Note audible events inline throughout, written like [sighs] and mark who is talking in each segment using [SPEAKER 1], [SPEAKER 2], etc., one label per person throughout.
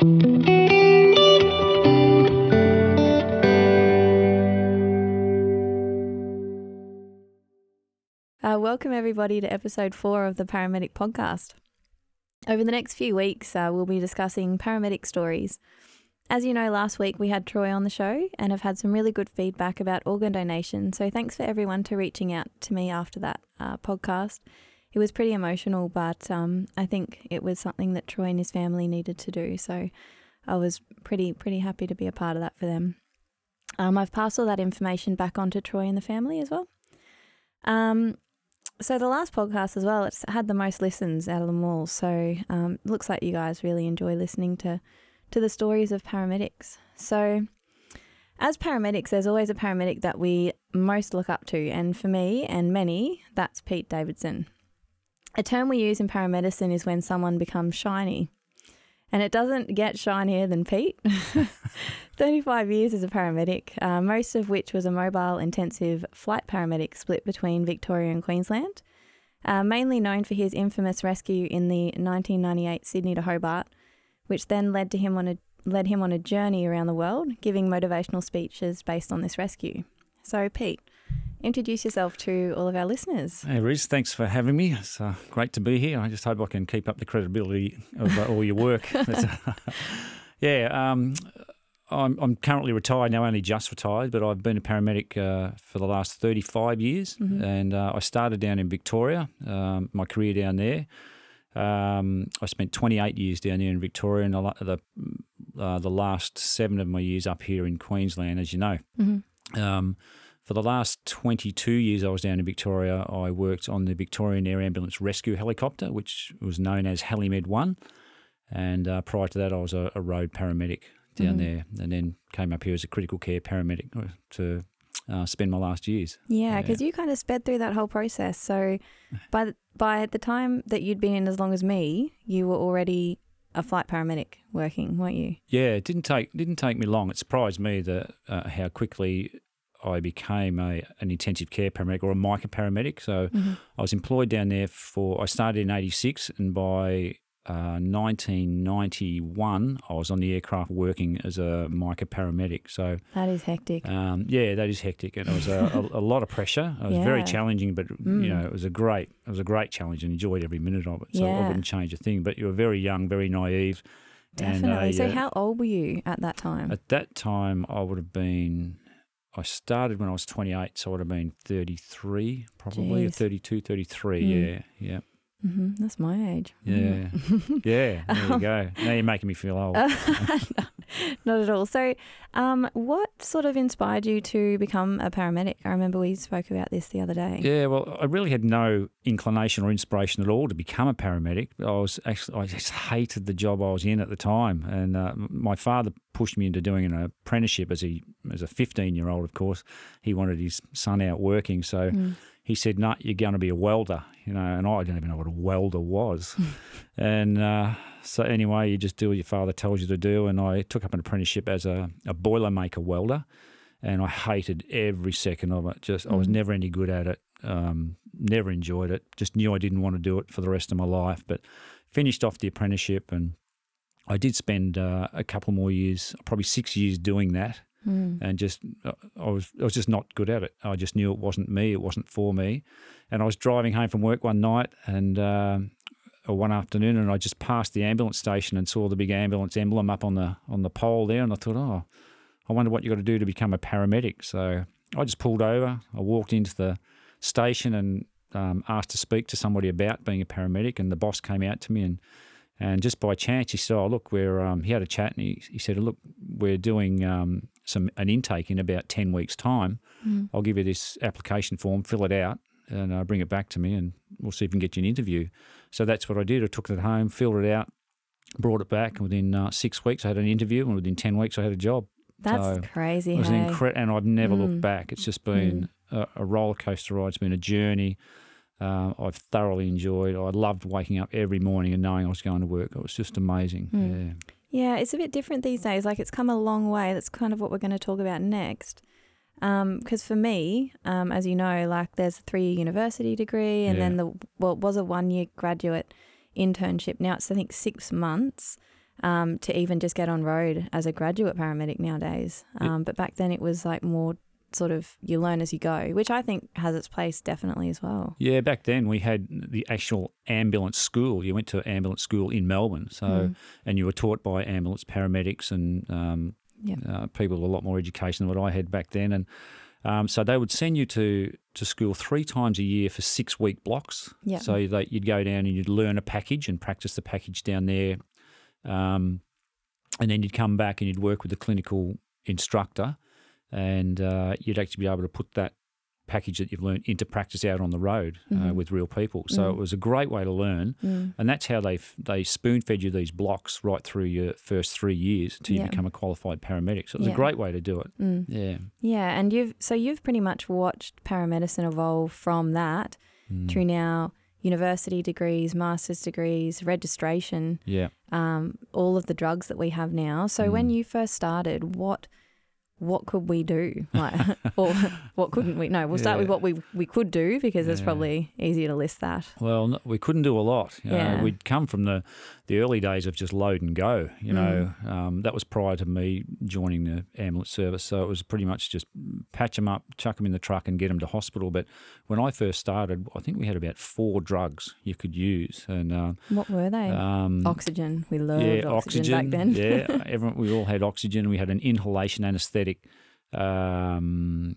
[SPEAKER 1] Uh, welcome, everybody, to episode four of the Paramedic Podcast. Over the next few weeks, uh, we'll be discussing paramedic stories. As you know, last week we had Troy on the show and have had some really good feedback about organ donation. So thanks for everyone to reaching out to me after that uh, podcast. It was pretty emotional, but um, I think it was something that Troy and his family needed to do. So I was pretty pretty happy to be a part of that for them. Um, I've passed all that information back on to Troy and the family as well. Um, so the last podcast as well, it's had the most listens out of them all. So um, looks like you guys really enjoy listening to to the stories of paramedics. So as paramedics, there's always a paramedic that we most look up to, and for me and many, that's Pete Davidson. A term we use in paramedicine is when someone becomes shiny. And it doesn't get shinier than Pete. [laughs] 35 years as a paramedic, uh, most of which was a mobile intensive flight paramedic split between Victoria and Queensland. Uh, mainly known for his infamous rescue in the 1998 Sydney to Hobart, which then led to him on a led him on a journey around the world, giving motivational speeches based on this rescue. So, Pete, introduce yourself to all of our listeners.
[SPEAKER 2] Hey, Riz, thanks for having me. It's uh, great to be here. I just hope I can keep up the credibility of uh, all your work. [laughs] [laughs] yeah, um, I'm, I'm, currently retired now, only just retired, but I've been a paramedic uh, for the last 35 years. Mm-hmm. And uh, I started down in Victoria, um, my career down there. Um, I spent 28 years down there in Victoria, and the the, uh, the, last seven of my years up here in Queensland, as you know. Mm-hmm. For the last 22 years I was down in Victoria, I worked on the Victorian Air Ambulance Rescue Helicopter, which was known as Helimed 1. And uh, prior to that, I was a, a road paramedic down mm-hmm. there and then came up here as a critical care paramedic uh, to uh, spend my last years.
[SPEAKER 1] Yeah, because yeah. you kind of sped through that whole process. So [sighs] by the, by the time that you'd been in as long as me, you were already a flight paramedic working, weren't you?
[SPEAKER 2] Yeah, it didn't take didn't take me long. It surprised me that uh, how quickly I became a an intensive care paramedic or a MICA paramedic. So mm-hmm. I was employed down there for, I started in 86 and by uh, 1991 I was on the aircraft working as a MICA paramedic. So
[SPEAKER 1] that is hectic.
[SPEAKER 2] Um, yeah, that is hectic. And it was a, a, [laughs] a lot of pressure. It was yeah. very challenging, but mm. you know, it was a great, it was a great challenge and enjoyed every minute of it. So yeah. I wouldn't change a thing, but you were very young, very naive.
[SPEAKER 1] Definitely. And, uh, so, yeah, how old were you at that time?
[SPEAKER 2] At that time, I would have been I started when I was 28, so I would have been 33, probably, or 32, 33. Mm. Yeah, yeah.
[SPEAKER 1] Mm-hmm. That's my age.
[SPEAKER 2] Yeah. [laughs] yeah. There you go. Now you're making me feel old. [laughs]
[SPEAKER 1] not at all. So, um, what sort of inspired you to become a paramedic? I remember we spoke about this the other day.
[SPEAKER 2] Yeah, well, I really had no inclination or inspiration at all to become a paramedic. I was actually, I just hated the job I was in at the time. And uh, my father pushed me into doing an apprenticeship as a, as a 15 year old, of course. He wanted his son out working. So, mm he said, "No, you're going to be a welder," you know, and I didn't even know what a welder was. [laughs] and uh, so anyway, you just do what your father tells you to do. And I took up an apprenticeship as a, a boilermaker welder, and I hated every second of it. Just mm. I was mm. never any good at it. Um, never enjoyed it. Just knew I didn't want to do it for the rest of my life. But finished off the apprenticeship, and I did spend uh, a couple more years, probably six years, doing that. Mm. And just, uh, I was, I was just not good at it. I just knew it wasn't me. It wasn't for me. And I was driving home from work one night and um, one afternoon, and I just passed the ambulance station and saw the big ambulance emblem up on the on the pole there, and I thought, oh, I wonder what you got to do to become a paramedic. So I just pulled over. I walked into the station and um, asked to speak to somebody about being a paramedic, and the boss came out to me and and just by chance, he said, "Oh, look, we're." Um, he had a chat, and he, he said, "Look, we're doing um, some an intake in about ten weeks' time. Mm. I'll give you this application form, fill it out, and uh, bring it back to me, and we'll see if we can get you an interview." So that's what I did. I took it home, filled it out, brought it back, and within uh, six weeks, I had an interview, and within ten weeks, I had a job.
[SPEAKER 1] That's so crazy. It was
[SPEAKER 2] hey? incre- and I've never mm. looked back. It's just been mm. a, a roller coaster ride. It's been a journey. Uh, I've thoroughly enjoyed. I loved waking up every morning and knowing I was going to work. It was just amazing. Mm. Yeah.
[SPEAKER 1] Yeah, it's a bit different these days. Like it's come a long way. That's kind of what we're going to talk about next. Because um, for me, um, as you know, like there's a three year university degree and yeah. then the, well, it was a one year graduate internship. Now it's, I think, six months. um, to even just get on road as a graduate paramedic nowadays. Um, but back then it was like more sort of you learn as you go, which I think has its place definitely as well.
[SPEAKER 2] Yeah, back then we had the actual ambulance school. You went to ambulance school in Melbourne, so
[SPEAKER 1] Mm.
[SPEAKER 2] and you were taught by ambulance paramedics and um,
[SPEAKER 1] Yeah.
[SPEAKER 2] uh, people with a lot more education than what I had back then. And um, so they would send you to to school three times a year for six week blocks.
[SPEAKER 1] Yeah.
[SPEAKER 2] So that you'd go down and you'd learn a package and practice the package down there, um, and then you'd come back and you'd work with the clinical instructor, and uh, you'd actually be able to put that package that you've learned into practice out on the road uh,
[SPEAKER 1] Mhm.
[SPEAKER 2] with real people. So
[SPEAKER 1] Mm.
[SPEAKER 2] it was a great way to learn,
[SPEAKER 1] Mm.
[SPEAKER 2] and that's how they f- they spoon fed you these blocks right through your first three years until you
[SPEAKER 1] Yeah.
[SPEAKER 2] become a qualified paramedic. So it was
[SPEAKER 1] Yeah.
[SPEAKER 2] a great way to do it.
[SPEAKER 1] Mm.
[SPEAKER 2] Yeah.
[SPEAKER 1] Yeah, and you've so you've pretty much watched paramedicine evolve from that
[SPEAKER 2] Mm.
[SPEAKER 1] through now university degrees, master's degrees, registration,
[SPEAKER 2] Yeah.
[SPEAKER 1] um, all of the drugs that we have now. So when
[SPEAKER 2] Mm.
[SPEAKER 1] you first started, what what could we do? [laughs] Like, [laughs] or what couldn't we? No, we'll start with what we we could do because it's probably easier to list that.
[SPEAKER 2] Well, no, we couldn't do a lot. You know,
[SPEAKER 1] Yeah.
[SPEAKER 2] We'd come from the, the early days of just load and go. You know,
[SPEAKER 1] Mm.
[SPEAKER 2] um, that was prior to me joining the ambulance service. So it was pretty much just patch them up, chuck them in the truck, and get them to hospital. But when I first started, I think we had about four drugs you could use, and um,
[SPEAKER 1] What were they?
[SPEAKER 2] um,
[SPEAKER 1] oxygen. We loved
[SPEAKER 2] yeah,
[SPEAKER 1] oxygen, back then. [laughs]
[SPEAKER 2] yeah, everyone, we all had oxygen. We had an inhalation anaesthetic, um,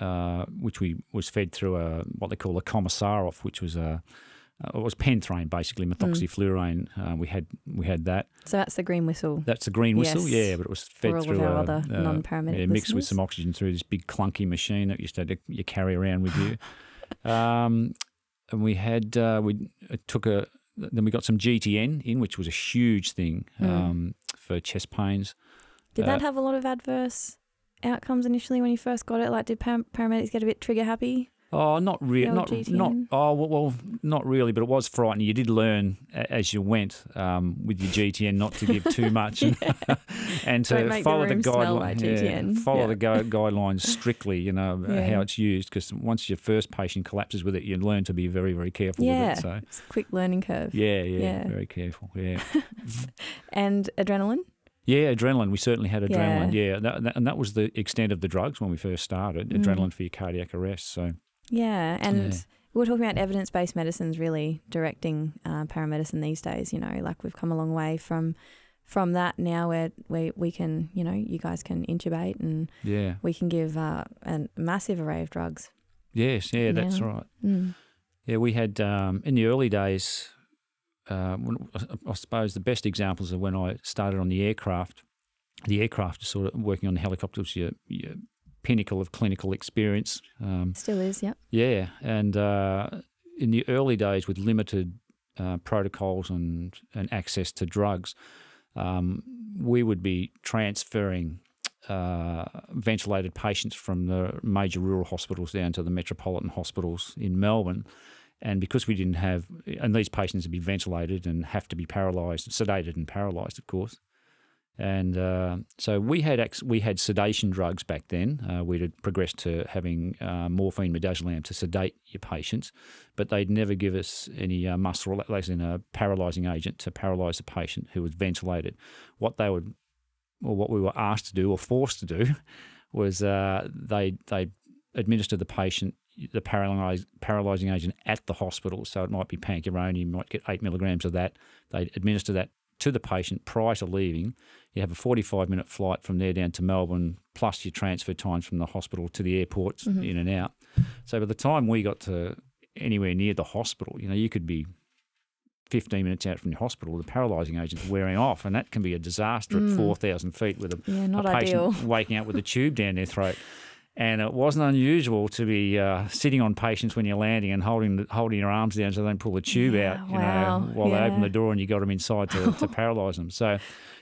[SPEAKER 2] uh, which we was fed through a what they call a Komesaroff, which was a uh, it was penthrane basically
[SPEAKER 1] Hmm.
[SPEAKER 2] methoxyflurane. Uh, we had we had that.
[SPEAKER 1] so that's the green whistle.
[SPEAKER 2] That's the green whistle,
[SPEAKER 1] Yes.
[SPEAKER 2] yeah, but it was fed
[SPEAKER 1] For all
[SPEAKER 2] through
[SPEAKER 1] of our
[SPEAKER 2] a,
[SPEAKER 1] other
[SPEAKER 2] uh,
[SPEAKER 1] non-paramedic
[SPEAKER 2] yeah, mixed with some oxygen through this big clunky machine that you used to, to you carry around with you. [laughs] um, and we had uh, we took a then we got some GTN in, which was a huge thing
[SPEAKER 1] Mm.
[SPEAKER 2] um, for chest pains.
[SPEAKER 1] Did
[SPEAKER 2] uh,
[SPEAKER 1] that have a lot of adverse outcomes initially when you first got it? Like, did par- paramedics get a bit trigger happy?
[SPEAKER 2] Oh, not really. Not not. Oh well, well, not really. But it was frightening. You did learn as you went um, with your GTN not to give too much [laughs] and, and to
[SPEAKER 1] Don't the
[SPEAKER 2] follow the guidelines.
[SPEAKER 1] GTN.
[SPEAKER 2] follow
[SPEAKER 1] Yeah.
[SPEAKER 2] the gu- guidelines strictly. You know uh,
[SPEAKER 1] Yeah.
[SPEAKER 2] how it's used because once your first patient collapses with it, you learn to be very very careful
[SPEAKER 1] Yeah.
[SPEAKER 2] with it. So
[SPEAKER 1] It's a quick learning curve.
[SPEAKER 2] yeah, yeah,
[SPEAKER 1] Yeah.
[SPEAKER 2] very careful. Yeah. [laughs]
[SPEAKER 1] And adrenaline?
[SPEAKER 2] Yeah, adrenaline. We certainly had adrenaline. Yeah, that, that- and that was the extent of the drugs when we first started.
[SPEAKER 1] Mm.
[SPEAKER 2] Adrenaline for your cardiac arrest. So
[SPEAKER 1] Yeah. And
[SPEAKER 2] Yeah.
[SPEAKER 1] we're talking about evidence based medicines really directing uh, paramedicine these days. You know, like we've come a long way from. From that now, where we, we can, you know, you guys can intubate and
[SPEAKER 2] yeah,
[SPEAKER 1] we can give uh, a massive array of drugs.
[SPEAKER 2] yes, yeah, that's right.
[SPEAKER 1] Mm.
[SPEAKER 2] Yeah, we had um, in the early days. Uh, I- suppose the best examples are when I started on the aircraft. The aircraft is sort of working on the helicopter was your, your pinnacle of clinical experience. Um,
[SPEAKER 1] Still is, yep.
[SPEAKER 2] Yeah, and uh, in the early days with limited uh, protocols and, and access to drugs, um, we would be transferring uh, ventilated patients from the major rural hospitals down to the metropolitan hospitals in Melbourne. And because we didn't have, and these patients would be ventilated and have to be paralysed, sedated and paralysed, of course. And uh, so we had ex- we had sedation drugs back then. Uh, we'd had progressed to having uh, morphine midazolam to sedate your patients, but they'd never give us any uh, muscle relaxing a paralysing agent to paralyse the patient who was ventilated. What they would, or what we were asked to do or forced to do, [laughs] was uh, they they administer the patient the paralyze, paralysing agent at the hospital. So it might be pancuronium, you might get eight milligrams of that. They administer that to the patient prior to leaving. You have a 45 minute flight from there down to Melbourne, plus your transfer times from the hospital to the airports
[SPEAKER 1] Mhm.
[SPEAKER 2] in and out. So by the time we got to anywhere near the hospital, you know, you could be 15 minutes out from the hospital, the paralysing agent's wearing off, and that can be a disaster
[SPEAKER 1] Mm.
[SPEAKER 2] at 4,000 feet with a,
[SPEAKER 1] Yeah, not
[SPEAKER 2] a
[SPEAKER 1] ideal.
[SPEAKER 2] patient [laughs] waking up with a tube down their throat. And it wasn't unusual to be uh, sitting on patients when you're landing and holding the, holding your arms down so they don't pull the tube
[SPEAKER 1] Yeah,
[SPEAKER 2] out, you
[SPEAKER 1] wow,
[SPEAKER 2] know, while they open the door and you got them inside to, to [laughs] paralyse them. So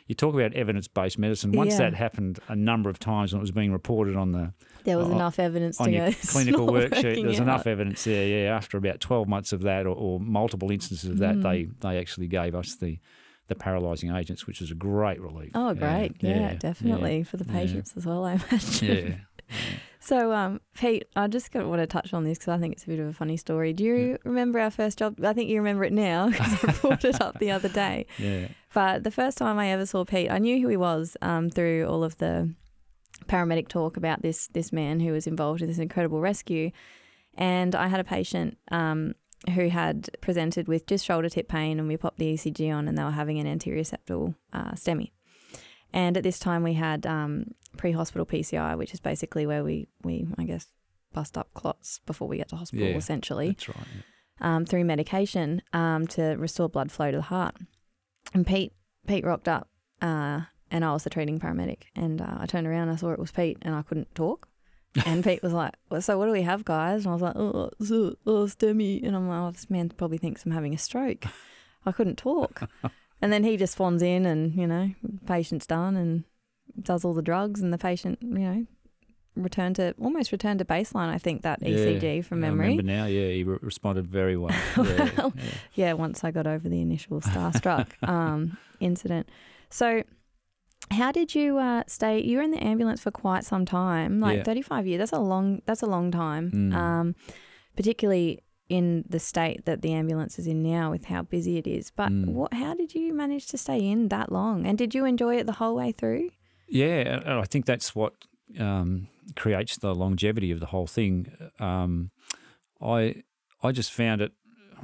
[SPEAKER 2] you talk about evidence-based medicine. Once
[SPEAKER 1] Yeah.
[SPEAKER 2] that happened a number of times and it was being reported on the
[SPEAKER 1] There was
[SPEAKER 2] on-
[SPEAKER 1] enough evidence
[SPEAKER 2] on
[SPEAKER 1] to
[SPEAKER 2] your
[SPEAKER 1] go. [laughs] [laughs]
[SPEAKER 2] clinical worksheet, there's enough evidence there. Yeah, after about 12 months of that or, or multiple instances of that,
[SPEAKER 1] Mm.
[SPEAKER 2] they they actually gave us the the paralysing agents, which was a great relief.
[SPEAKER 1] Oh, great. Yeah,
[SPEAKER 2] yeah,
[SPEAKER 1] definitely for the
[SPEAKER 2] yeah.
[SPEAKER 1] patients as well, I imagine. So, um, Pete, I just got, want to touch on this because I think it's a bit of a funny story. Do you
[SPEAKER 2] Yeah.
[SPEAKER 1] remember our first job? I think you remember it now [laughs] because I [laughs] brought it up the other day.
[SPEAKER 2] Yeah.
[SPEAKER 1] But the first time I ever saw Pete, I knew who he was um, through all of the paramedic talk about this this man who was involved in this incredible rescue. And I had a patient um, who had presented with just shoulder tip pain, and we popped the ECG on, and they were having an anterior septal uh, STEMI. And at this time, we had um, pre-hospital PCI, which is basically where we we I guess bust up clots before we get to hospital,
[SPEAKER 2] Yeah,
[SPEAKER 1] essentially
[SPEAKER 2] That's right. yeah.
[SPEAKER 1] um, through medication um, to restore blood flow to the heart. And Pete Pete rocked up, uh, and I was the treating paramedic. And uh, I turned around, I saw it was Pete, and I couldn't talk. [laughs] And Pete was like, well, "So what do we have, guys?" And I was like, "Oh, oh STEMI." And I'm like, "Oh, this man probably thinks I'm having a stroke." I couldn't talk. [laughs] and then he just swans in, and you know, patient's done, and does all the drugs, and the patient, you know, returned to almost returned to baseline. I think that ECG from
[SPEAKER 2] Yeah, I
[SPEAKER 1] memory.
[SPEAKER 2] remember now, yeah, he re- responded very well. [laughs] Yeah,
[SPEAKER 1] Well,
[SPEAKER 2] yeah.
[SPEAKER 1] yeah, once I got over the initial starstruck [laughs] um, incident. So, how did you uh, stay? You were in the ambulance for quite some time, like
[SPEAKER 2] Yeah.
[SPEAKER 1] 35 years. That's a long. That's a long time,
[SPEAKER 2] Mm.
[SPEAKER 1] um, particularly in the state that the ambulance is in now, with how busy it is. But
[SPEAKER 2] Mm.
[SPEAKER 1] what? How did you manage to stay in that long? And did you enjoy it the whole way through?
[SPEAKER 2] Yeah, and I think that's what um, creates the longevity of the whole thing. Um, I I just found it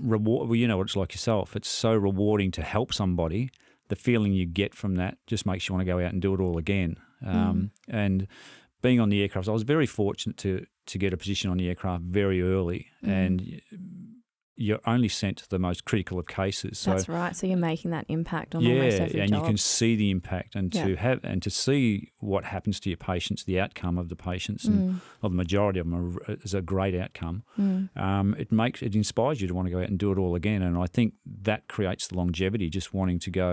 [SPEAKER 2] reward. Well, you know what it's like yourself. It's so rewarding to help somebody. The feeling you get from that just makes you want to go out and do it all again. Um, And being on the aircraft, I was very fortunate to to get a position on the aircraft very early,
[SPEAKER 1] Mm.
[SPEAKER 2] and you're only sent to the most critical of cases. So
[SPEAKER 1] That's right. So you're making that impact on
[SPEAKER 2] yeah,
[SPEAKER 1] almost every
[SPEAKER 2] and
[SPEAKER 1] job.
[SPEAKER 2] you can see the impact, and
[SPEAKER 1] Yeah.
[SPEAKER 2] to have and to see what happens to your patients, the outcome of the patients, and
[SPEAKER 1] Mm,
[SPEAKER 2] well, the majority of them are, is a great outcome.
[SPEAKER 1] mm.
[SPEAKER 2] Um, it makes it inspires you to want to go out and do it all again, and I think that creates the longevity, just wanting to go,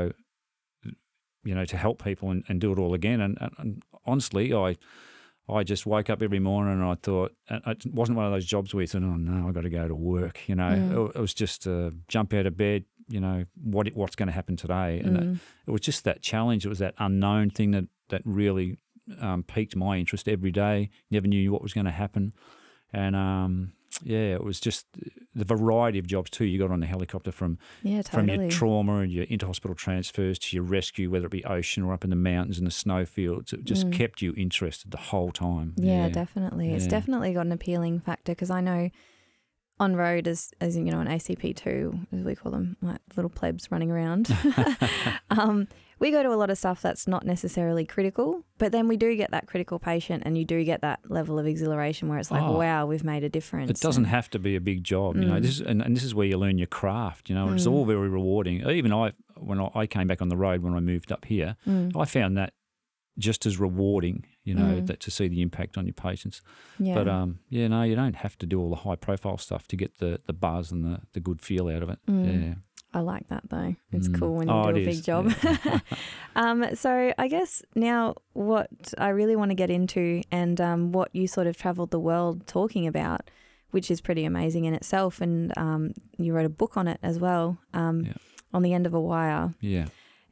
[SPEAKER 2] you know, to help people and, and do it all again. And, and, and honestly, I. I just woke up every morning and I thought and it wasn't one of those jobs where you thought, oh no, I've got to go to work. You know,
[SPEAKER 1] Mm.
[SPEAKER 2] it, it was just uh, jump out of bed. You know what it- what's going to happen today, and
[SPEAKER 1] Mm.
[SPEAKER 2] it was just that challenge. It was that unknown thing that that really um, piqued my interest every day. Never knew what was going to happen, and um, yeah, it was just the variety of jobs too. You got on the helicopter from
[SPEAKER 1] Yeah,
[SPEAKER 2] from your trauma and your inter-hospital transfers to your rescue, whether it be ocean or up in the mountains and the snowfields. It just
[SPEAKER 1] Mm.
[SPEAKER 2] kept you interested the whole time.
[SPEAKER 1] Yeah, definitely. It's definitely got an appealing factor because I know on road as as you know an ACP two as we call them like little plebs running around. [laughs] [laughs] um, we go to a lot of stuff that's not necessarily critical, but then we do get that critical patient, and you do get that level of exhilaration where it's like,
[SPEAKER 2] Oh.
[SPEAKER 1] wow, we've made a difference.
[SPEAKER 2] It doesn't have to be a big job, you know.
[SPEAKER 1] Mm.
[SPEAKER 2] This is, and, and this is where you learn your craft, you know. and It's
[SPEAKER 1] Mm.
[SPEAKER 2] all very rewarding. Even I, when I, I came back on the road when I moved up here,
[SPEAKER 1] Mm,
[SPEAKER 2] I found that just as rewarding, you know,
[SPEAKER 1] Mm.
[SPEAKER 2] that to see the impact on your patients.
[SPEAKER 1] yeah.
[SPEAKER 2] But um, yeah, no, you don't have to do all the high profile stuff to get the, the buzz and the, the good feel out of it.
[SPEAKER 1] Mm.
[SPEAKER 2] Yeah.
[SPEAKER 1] I like that though. It's
[SPEAKER 2] Mm.
[SPEAKER 1] cool when you
[SPEAKER 2] Oh,
[SPEAKER 1] do a big
[SPEAKER 2] is,
[SPEAKER 1] job.
[SPEAKER 2] yeah. [laughs] [laughs]
[SPEAKER 1] um, so I guess now what I really want to get into and um, what you sort of travelled the world talking about, which is pretty amazing in itself, and um, you wrote a book on it as well, um,
[SPEAKER 2] Yeah.
[SPEAKER 1] on the end of a wire.
[SPEAKER 2] yeah.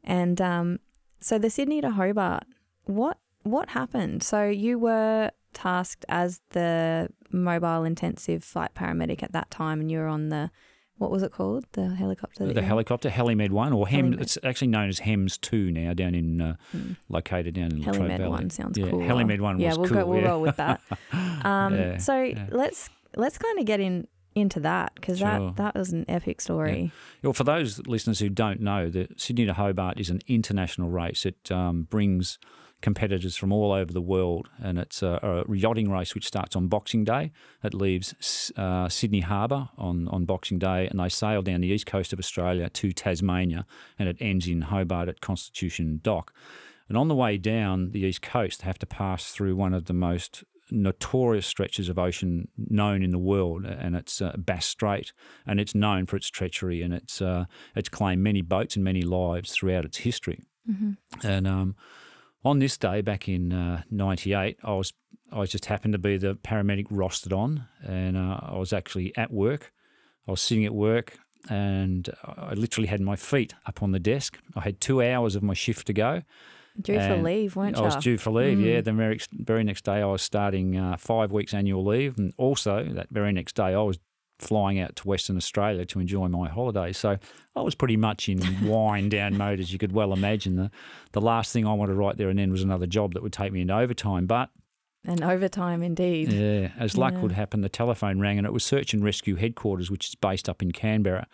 [SPEAKER 1] And um, so the Sydney to Hobart, what what happened? So you were tasked as the mobile intensive flight paramedic at that time, and you were on the what was it called? The helicopter.
[SPEAKER 2] The helicopter, Helimed 1, or Hem,
[SPEAKER 1] Helimed.
[SPEAKER 2] it's actually known as HEMS 2 now, down in, uh,
[SPEAKER 1] Hmm.
[SPEAKER 2] located down in Latrobe
[SPEAKER 1] Helimed
[SPEAKER 2] Valley.
[SPEAKER 1] one sounds
[SPEAKER 2] yeah,
[SPEAKER 1] cool.
[SPEAKER 2] Helimed 1
[SPEAKER 1] yeah,
[SPEAKER 2] was
[SPEAKER 1] we'll
[SPEAKER 2] cool.
[SPEAKER 1] go. We'll
[SPEAKER 2] yeah.
[SPEAKER 1] roll with that. [laughs] Um,
[SPEAKER 2] Yeah,
[SPEAKER 1] so
[SPEAKER 2] yeah.
[SPEAKER 1] let's let's kind of get in into that because
[SPEAKER 2] Sure.
[SPEAKER 1] that that was an epic story.
[SPEAKER 2] Well, for those listeners who don't know, the Sydney to Hobart is an international race. It um, brings competitors from all over the world, and it's a, a yachting race which starts on Boxing Day. It leaves uh, Sydney Harbour on, on Boxing Day, and they sail down the east coast of Australia to Tasmania, and it ends in Hobart at Constitution Dock. And on the way down the east coast, they have to pass through one of the most notorious stretches of ocean known in the world, and it's uh, Bass Strait, and it's known for its treachery, and it's uh, it's claimed many boats and many lives throughout its history.
[SPEAKER 1] hmm
[SPEAKER 2] And um, on this day back in '98, I was I just happened to be the paramedic rostered on, and uh, I was actually at work. I was sitting at work, and I literally had my feet up on the desk. I had two hours of my shift to go,
[SPEAKER 1] Due for leave, weren't you?
[SPEAKER 2] I was due for leave, yeah.
[SPEAKER 1] Mm.
[SPEAKER 2] The very, very next day, I was starting uh, five weeks annual leave. And also, that very next day, I was flying out to Western Australia to enjoy my holiday. So I was pretty much in [laughs] wind down mode, as you could well imagine. The, the last thing I wanted right there and then was another job that would take me into overtime. But
[SPEAKER 1] And overtime, indeed.
[SPEAKER 2] yeah, as luck
[SPEAKER 1] Yeah.
[SPEAKER 2] would happen, the telephone rang and it was Search and Rescue Headquarters, which is based up in Canberra.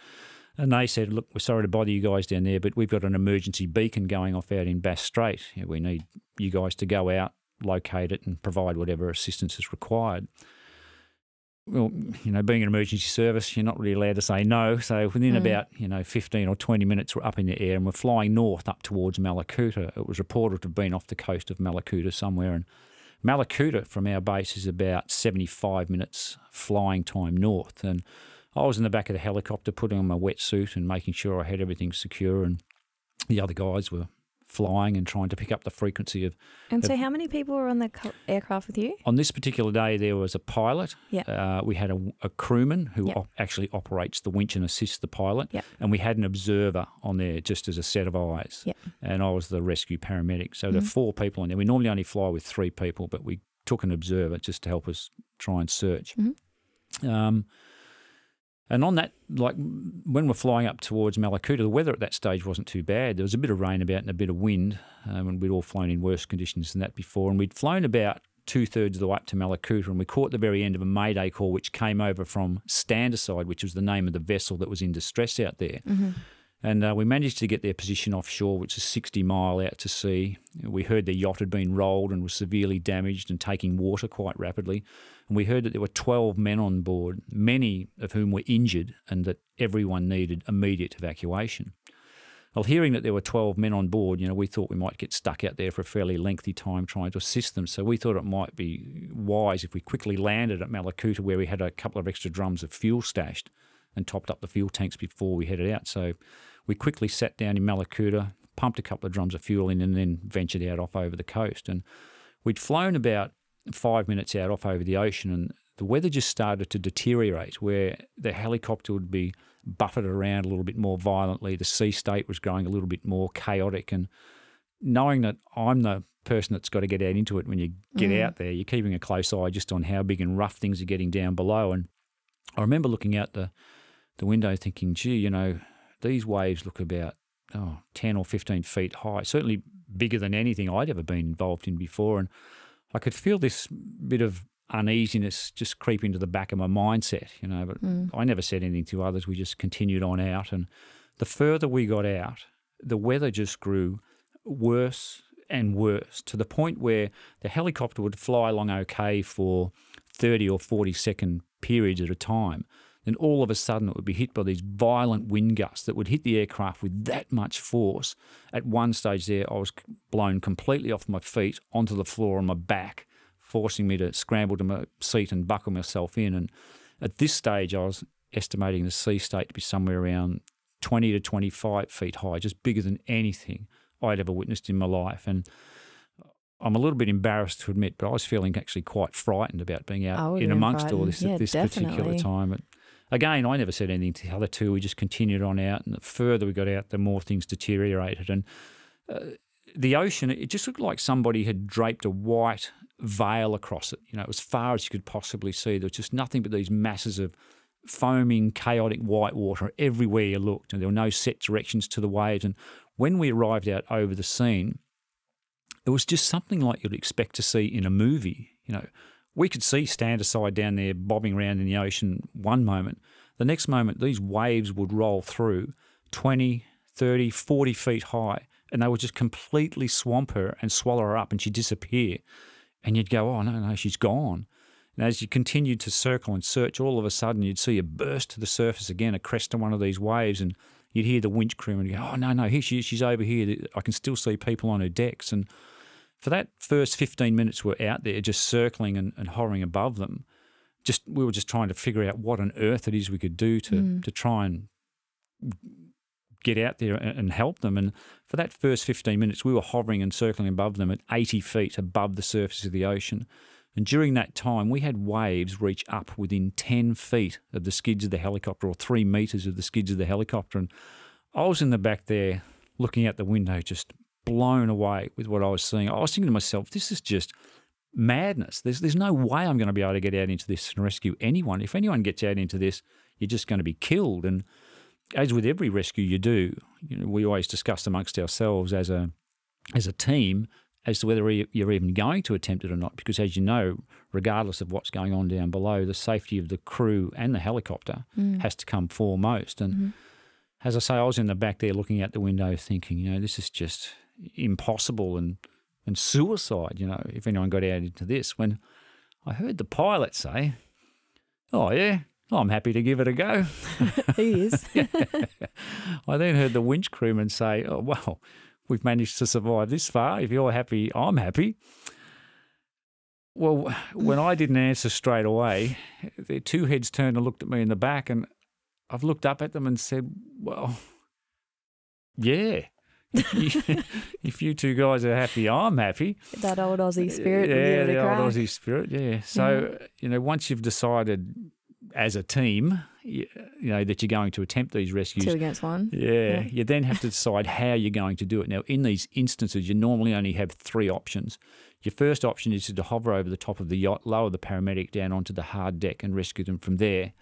[SPEAKER 2] And they said, Look, we're sorry to bother you guys down there, but we've got an emergency beacon going off out in Bass Strait. We need you guys to go out, locate it, and provide whatever assistance is required. Well, you know, being an emergency service, you're not really allowed to say no. So within
[SPEAKER 1] Mm.
[SPEAKER 2] about, you know, 15 or 20 minutes, we're up in the air and we're flying north up towards Mallacoota. It was reported to have been off the coast of Mallacoota somewhere. And Mallacoota from our base is about 75 minutes flying time north. And I was in the back of the helicopter putting on my wetsuit and making sure I had everything secure. And the other guys were flying and trying to pick up the frequency of.
[SPEAKER 1] And so, how many people were on the co- aircraft with you?
[SPEAKER 2] On this particular day, there was a pilot.
[SPEAKER 1] Yeah.
[SPEAKER 2] Uh, we had a, a crewman who
[SPEAKER 1] Yep.
[SPEAKER 2] op- actually operates the winch and assists the pilot.
[SPEAKER 1] Yep.
[SPEAKER 2] And we had an observer on there just as a set of eyes.
[SPEAKER 1] Yep.
[SPEAKER 2] And I was the rescue paramedic. So there
[SPEAKER 1] Mhm.
[SPEAKER 2] are four people on there. We normally only fly with three people, but we took an observer just to help us try and search.
[SPEAKER 1] Mhm.
[SPEAKER 2] Um, and on that, like when we're flying up towards Mallacoota, the weather at that stage wasn't too bad. There was a bit of rain about and a bit of wind, um, and we'd all flown in worse conditions than that before. And we'd flown about two thirds of the way up to Mallacoota, and we caught the very end of a Mayday call, which came over from Stand Aside, which was the name of the vessel that was in distress out there.
[SPEAKER 1] Mm-hmm.
[SPEAKER 2] And uh, we managed to get their position offshore, which is 60 mile out to sea. We heard their yacht had been rolled and was severely damaged and taking water quite rapidly. And we heard that there were 12 men on board, many of whom were injured, and that everyone needed immediate evacuation. Well, hearing that there were 12 men on board, you know, we thought we might get stuck out there for a fairly lengthy time trying to assist them. So we thought it might be wise if we quickly landed at Mallacoota, where we had a couple of extra drums of fuel stashed and topped up the fuel tanks before we headed out. So we quickly sat down in Mallacoota, pumped a couple of drums of fuel in, and then ventured out off over the coast. And we'd flown about five minutes out off over the ocean, and the weather just started to deteriorate, where the helicopter would be buffeted around a little bit more violently. The sea state was growing a little bit more chaotic, and knowing that I'm the person that's got to get out into it when you get
[SPEAKER 1] Mm.
[SPEAKER 2] out there, you're keeping a close eye just on how big and rough things are getting down below. And I remember looking out the the window, thinking, "Gee, you know, these waves look about oh, 10 or 15 feet high, certainly bigger than anything I'd ever been involved in before. And I could feel this bit of uneasiness just creep into the back of my mindset, you know. But
[SPEAKER 1] Mm.
[SPEAKER 2] I never said anything to others. We just continued on out. And the further we got out, the weather just grew worse and worse to the point where the helicopter would fly along okay for 30 or 40 second periods at a time. Then all of a sudden it would be hit by these violent wind gusts that would hit the aircraft with that much force. At one stage there, I was blown completely off my feet onto the floor on my back, forcing me to scramble to my seat and buckle myself in. And at this stage, I was estimating the sea state to be somewhere around 20 to 25 feet high, just bigger than anything I'd ever witnessed in my life. And I'm a little bit embarrassed to admit, but I was feeling actually quite frightened about being out in amongst all this
[SPEAKER 1] Yeah,
[SPEAKER 2] at this particular time. Again, I never said anything to the other two. We just continued on out, and the further we got out, the more things deteriorated. And uh, the ocean, it just looked like somebody had draped a white veil across it. You know, as far as you could possibly see, there was just nothing but these masses of foaming, chaotic white water everywhere you looked, and there were no set directions to the waves. And when we arrived out over the scene, it was just something like you'd expect to see in a movie. You know, we could see Stand Aside down there bobbing around in the ocean one moment. The next moment, these waves would roll through 20, 30, 40 feet high, and they would just completely swamp her and swallow her up, and she'd disappear. And you'd go, oh, no, no, she's gone. And as you continued to circle and search, all of a sudden you'd see her burst to the surface again, a crest of one of these waves, and you'd hear the winch crewman go, "Oh no, no, here she is. She's over here. I can still see people on her decks." And for that first fifteen minutes, we're out there just circling and, and hovering above them. Just we were just trying to figure out what on earth it is we could do to
[SPEAKER 1] Mm.
[SPEAKER 2] to try and get out there and, and help them. And for that first fifteen minutes, we were hovering and circling above them at eighty feet above the surface of the ocean. And during that time, we had waves reach up within 10 feet of the skids of the helicopter or three metres of the skids of the helicopter. And I was in the back there looking out the window, just blown away with what I was seeing. I was thinking to myself, this is just madness. There's there's no way I'm going to be able to get out into this and rescue anyone. If anyone gets out into this, you're just going to be killed. And as with every rescue you do, you know, we always discuss amongst ourselves as a as a team as to whether you're even going to attempt it or not. Because as you know, regardless of what's going on down below, the safety of the crew and the helicopter mm. has to come foremost. And mm-hmm. as I say, I was in the back there looking out the window, thinking, you know, this is just impossible and and suicide. You know, if anyone got out into this, when I heard the pilot say, "Oh yeah." I'm happy to give it a go. [laughs]
[SPEAKER 1] he is. [laughs]
[SPEAKER 2] I then heard the winch crewman say, Oh, well, we've managed to survive this far. If you're happy, I'm happy. Well, when I didn't answer straight away, their two heads turned and looked at me in the back, and I've looked up at them and said, Well, yeah. [laughs] If you, two guys are happy, I'm happy.
[SPEAKER 1] That old Aussie uh, spirit.
[SPEAKER 2] Yeah, the, old Aussie spirit. Yeah. So, yeah. you know, once you've decided as a team, you, you, know, that you're going to attempt these rescues.
[SPEAKER 1] Two against one.
[SPEAKER 2] Yeah, yeah, You then have to decide how you're going to do it. Now, in these instances, you normally only have three options. Your first option is to hover over the top of the yacht, lower the paramedic down onto the hard deck, and rescue them from there.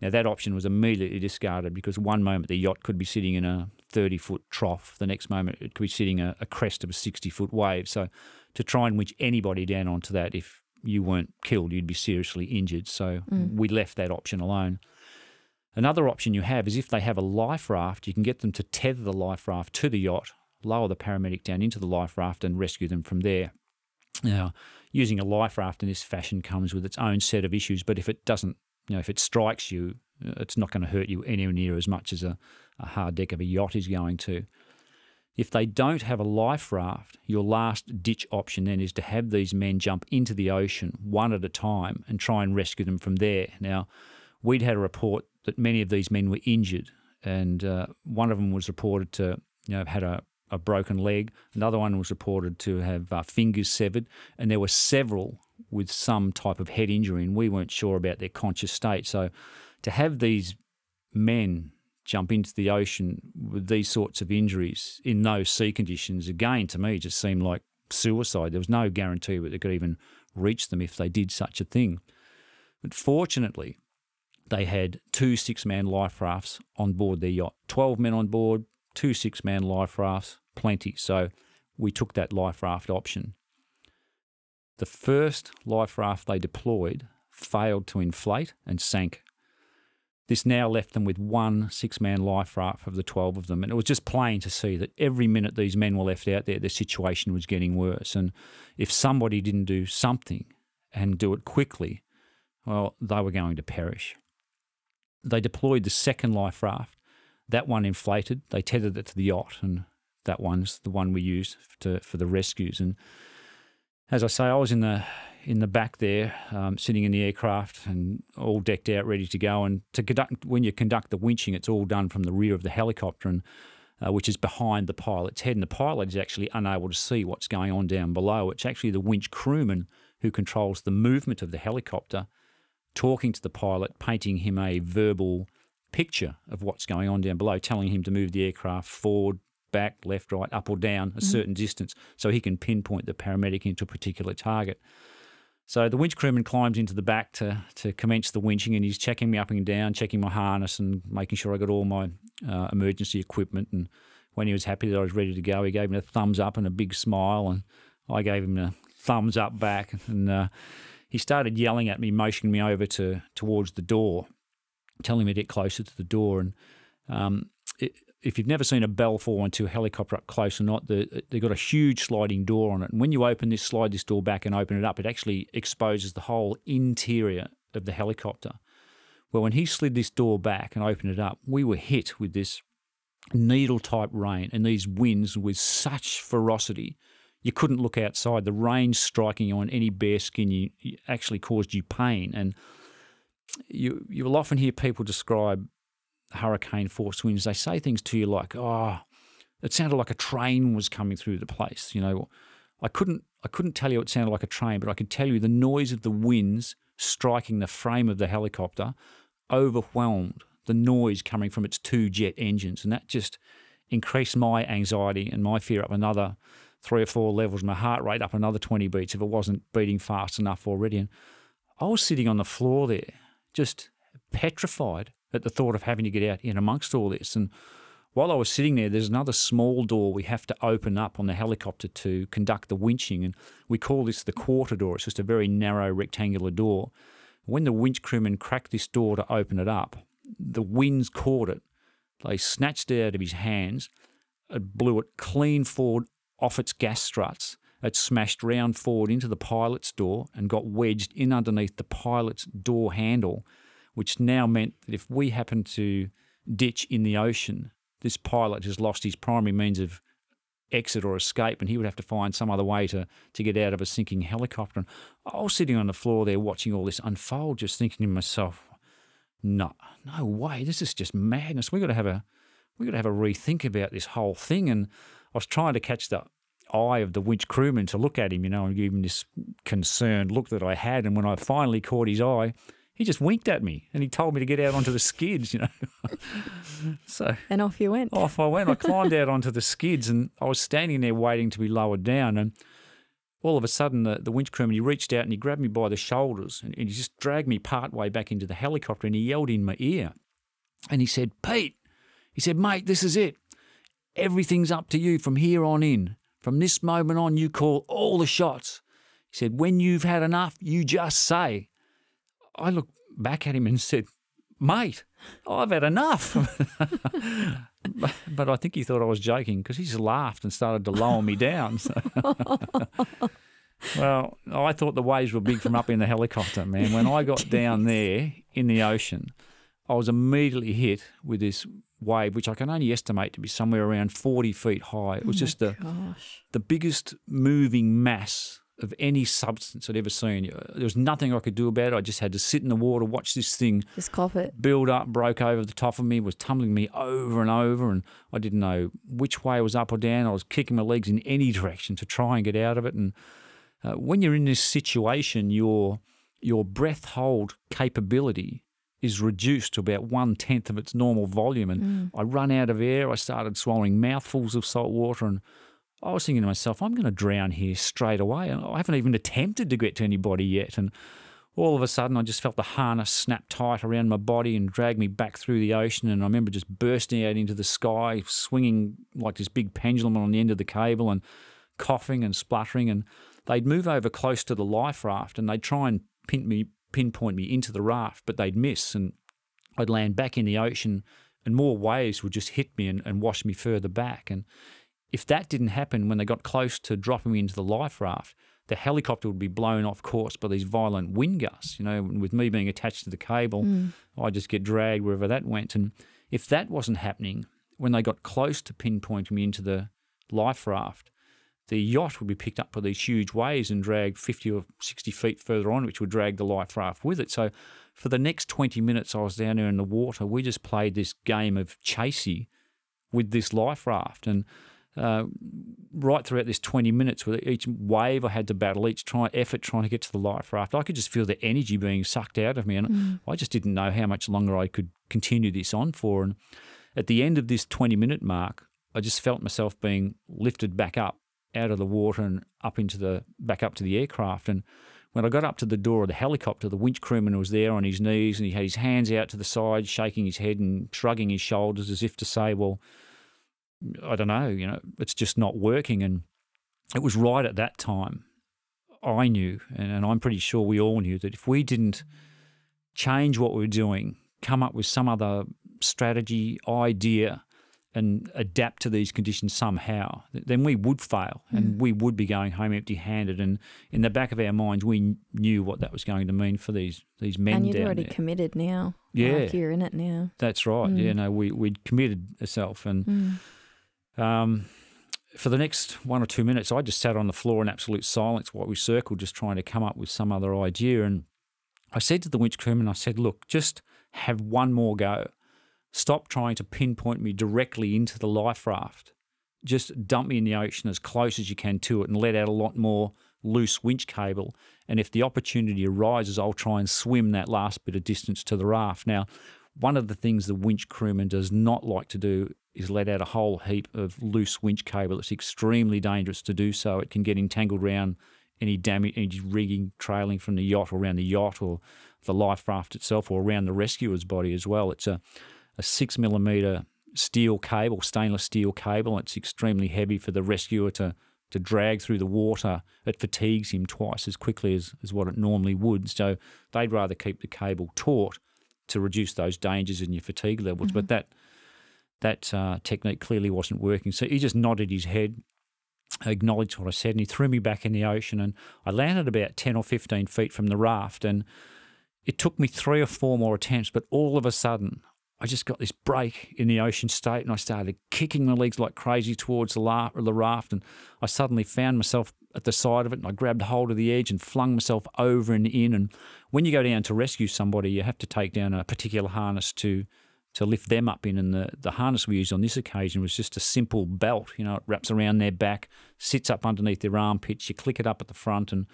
[SPEAKER 2] Now, that option was immediately discarded because one moment the yacht could be sitting in a 30 foot trough, the next moment it could be sitting a, a crest of a 60 foot wave. So, to try and winch anybody down onto that, if you weren't killed, you'd be seriously injured. So, mm. we left that option alone. Another option you have is if they have a life raft, you can get them to tether the life raft to the yacht, lower the paramedic down into the life raft, and rescue them from there. Now, using a life raft in this fashion comes with its own set of issues, but if it doesn't, you know, if it strikes you, it's not going to hurt you anywhere near as much as a, a hard deck of a yacht is going to. If they don't have a life raft, your last ditch option then is to have these men jump into the ocean one at a time and try and rescue them from there. Now, we'd had a report that many of these men were injured, and uh, one of them was reported to you know have had a, a broken leg. Another one was reported to have uh, fingers severed, and there were several with some type of head injury, and we weren't sure about their conscious state. So, to have these men jump into the ocean with these sorts of injuries in those sea conditions, again, to me, just seemed like suicide. There was no guarantee that they could even reach them if they did such a thing. But fortunately, they had two six man life rafts on board their yacht. 12 men on board, two six man life rafts, plenty. So we took that life raft option. The first life raft they deployed failed to inflate and sank. This now left them with one six man life raft of the 12 of them. And it was just plain to see that every minute these men were left out there, the situation was getting worse. And if somebody didn't do something and do it quickly, well, they were going to perish they deployed the second life raft. That one inflated. They tethered it to the yacht, and that one's the one we used to, for the rescues. And as I say, I was in the in the back there, um, sitting in the aircraft and all decked out, ready to go. And to conduct when you conduct the winching, it's all done from the rear of the helicopter, and uh, which is behind the pilot's head. And the pilot is actually unable to see what's going on down below. It's actually the winch crewman who controls the movement of the helicopter talking to the pilot, painting him a verbal picture of what's going on down below, telling him to move the aircraft forward, back, left, right, up or down a mm-hmm. certain distance so he can pinpoint the paramedic into a particular target. So the winch crewman climbs into the back to, to commence the winching and he's checking me up and down, checking my harness and making sure I got all my uh, emergency equipment. And when he was happy that I was ready to go, he gave me a thumbs up and a big smile. And I gave him a thumbs up back. And uh, he started yelling at me, motioning me over to towards the door, telling me to get closer to the door. And um, it, if you've never seen a Bell 412 helicopter up close or not, the, they've got a huge sliding door on it. And when you open this, slide this door back and open it up, it actually exposes the whole interior of the helicopter. Well, when he slid this door back and opened it up, we were hit with this needle type rain and these winds with such ferocity you couldn't look outside. The rain striking on any bare skin you, actually caused you pain. And you you will often hear people describe hurricane force winds. They say things to you like, "Oh, it sounded like a train was coming through the place." You know, I couldn't I couldn't tell you it sounded like a train, but I could tell you the noise of the winds striking the frame of the helicopter overwhelmed the noise coming from its two jet engines, and that just increased my anxiety and my fear up another three or four levels, my heart rate up another 20 beats if it wasn't beating fast enough already. And I was sitting on the floor there, just petrified at the thought of having to get out in amongst all this. And while I was sitting there, there's another small door we have to open up on the helicopter to conduct the winching. And we call this the quarter door. It's just a very narrow rectangular door. When the winch crewman cracked this door to open it up, the winds caught it. They snatched it out of his hands. It blew it clean forward off its gas struts. It smashed round forward into the pilot's door and got wedged in underneath the pilot's door handle, which now meant that if we happened to ditch in the ocean, this pilot has lost his primary means of exit or escape and he would have to find some other way to, to get out of a sinking helicopter. And I was sitting on the floor there watching all this unfold, just thinking to myself, no, no way, this is just madness. We got to have a we got to have a rethink about this whole thing. And I was trying to catch the eye of the winch crewman to look at him, you know, and give him this concerned look that I had. And when I finally caught his eye, he just winked at me and he told me to get out onto the skids, you know. [laughs] so
[SPEAKER 1] and off you went.
[SPEAKER 2] Off I went. I [laughs] climbed out onto the skids and I was standing there waiting to be lowered down. And all of a sudden, the, the winch crewman, he reached out and he grabbed me by the shoulders and, and he just dragged me part way back into the helicopter and he yelled in my ear. And he said, Pete, he said, mate, this is it. Everything's up to you from here on in. From this moment on, you call all the shots. He said, when you've had enough, you just say. I looked back at him and said, mate, I've had enough. [laughs] but I think he thought I was joking because he just laughed and started to lower me down. So. [laughs] well, I thought the waves were big from up in the helicopter, man. When I got down there in the ocean, I was immediately hit with this wave, which I can only estimate to be somewhere around 40 feet high. It was
[SPEAKER 1] oh
[SPEAKER 2] just the, the biggest moving mass of any substance I'd ever seen. There was nothing I could do about it. I just had to sit in the water, watch this thing
[SPEAKER 1] just cop it,
[SPEAKER 2] build up, broke over the top of me, was tumbling me over and over, and I didn't know which way was up or down. I was kicking my legs in any [laughs] direction to try and get out of it. And uh, when you're in this situation, your your breath hold capability is reduced to about one tenth of its normal volume. And mm. I run out of air. I started swallowing mouthfuls of salt water and I was thinking to myself, I'm going to drown here straight away. And I haven't even attempted to get to anybody yet. And all of a sudden, I just felt the harness snap tight around my body and drag me back through the ocean. And I remember just bursting out into the sky, swinging like this big pendulum on the end of the cable and coughing and spluttering. And they'd move over close to the life raft and they'd try and pin me, pinpoint me into the raft, but they'd miss. And I'd land back in the ocean and more waves would just hit me and, and wash me further back. And if that didn't happen when they got close to dropping me into the life raft, the helicopter would be blown off course by these violent wind gusts. You know, with me being attached to the cable, mm. I just get dragged wherever that went. And if that wasn't happening, when they got close to pinpointing me into the life raft, the yacht would be picked up by these huge waves and dragged 50 or 60 feet further on, which would drag the life raft with it. So for the next 20 minutes I was down there in the water, we just played this game of chasey with this life raft. And uh, right throughout this 20 minutes with each wave I had to battle, each try, effort trying to get to the life raft, I could just feel the energy being sucked out of me. And mm. I just didn't know how much longer I could continue this on for. And at the end of this 20 minute mark, I just felt myself being lifted back up out of the water and up into the back up to the aircraft. And when I got up to the door of the helicopter, the winch crewman was there on his knees and he had his hands out to the side, shaking his head and shrugging his shoulders as if to say, Well, I don't know, you know, it's just not working. And it was right at that time I knew, and, I'm pretty sure we all knew, that if we didn't change what we were doing, come up with some other strategy, idea, and adapt to these conditions somehow, then we would fail and mm. we would be going home empty handed. And in the back of our minds, we knew what that was going to mean for these, these men.
[SPEAKER 1] And you'd already
[SPEAKER 2] there.
[SPEAKER 1] committed now.
[SPEAKER 2] Yeah.
[SPEAKER 1] Like you're in it now.
[SPEAKER 2] That's right. Mm. Yeah, no, we, we'd committed ourselves. And mm. Um, for the next one or two minutes, I just sat on the floor in absolute silence while we circled, just trying to come up with some other idea. And I said to the winch crewman, I said, look, just have one more go. Stop trying to pinpoint me directly into the life raft. Just dump me in the ocean as close as you can to it and let out a lot more loose winch cable. And if the opportunity arises, I'll try and swim that last bit of distance to the raft. Now, one of the things the winch crewman does not like to do is let out a whole heap of loose winch cable. It's extremely dangerous to do so. It can get entangled around any damage, any rigging trailing from the yacht or around the yacht or the life raft itself or around the rescuer's body as well. It's a, a six millimeter steel cable, stainless steel cable. It's extremely heavy for the rescuer to, to drag through the water. It fatigues him twice as quickly as, as what it normally would. So they'd rather keep the cable taut to reduce those dangers in your fatigue levels. Mm-hmm. But that that uh, technique clearly wasn't working. So he just nodded his head, acknowledged what I said, and he threw me back in the ocean. And I landed about 10 or 15 feet from the raft. And it took me three or four more attempts, but all of a sudden, I just got this break in the ocean state and I started kicking my legs like crazy towards the, la- the raft. And I suddenly found myself at the side of it and I grabbed hold of the edge and flung myself over and in. And when you go down to rescue somebody, you have to take down a particular harness to to lift them up in. And the, the harness we used on this occasion was just a simple belt. You know, it wraps around their back, sits up underneath their armpits. You click it up at the front, and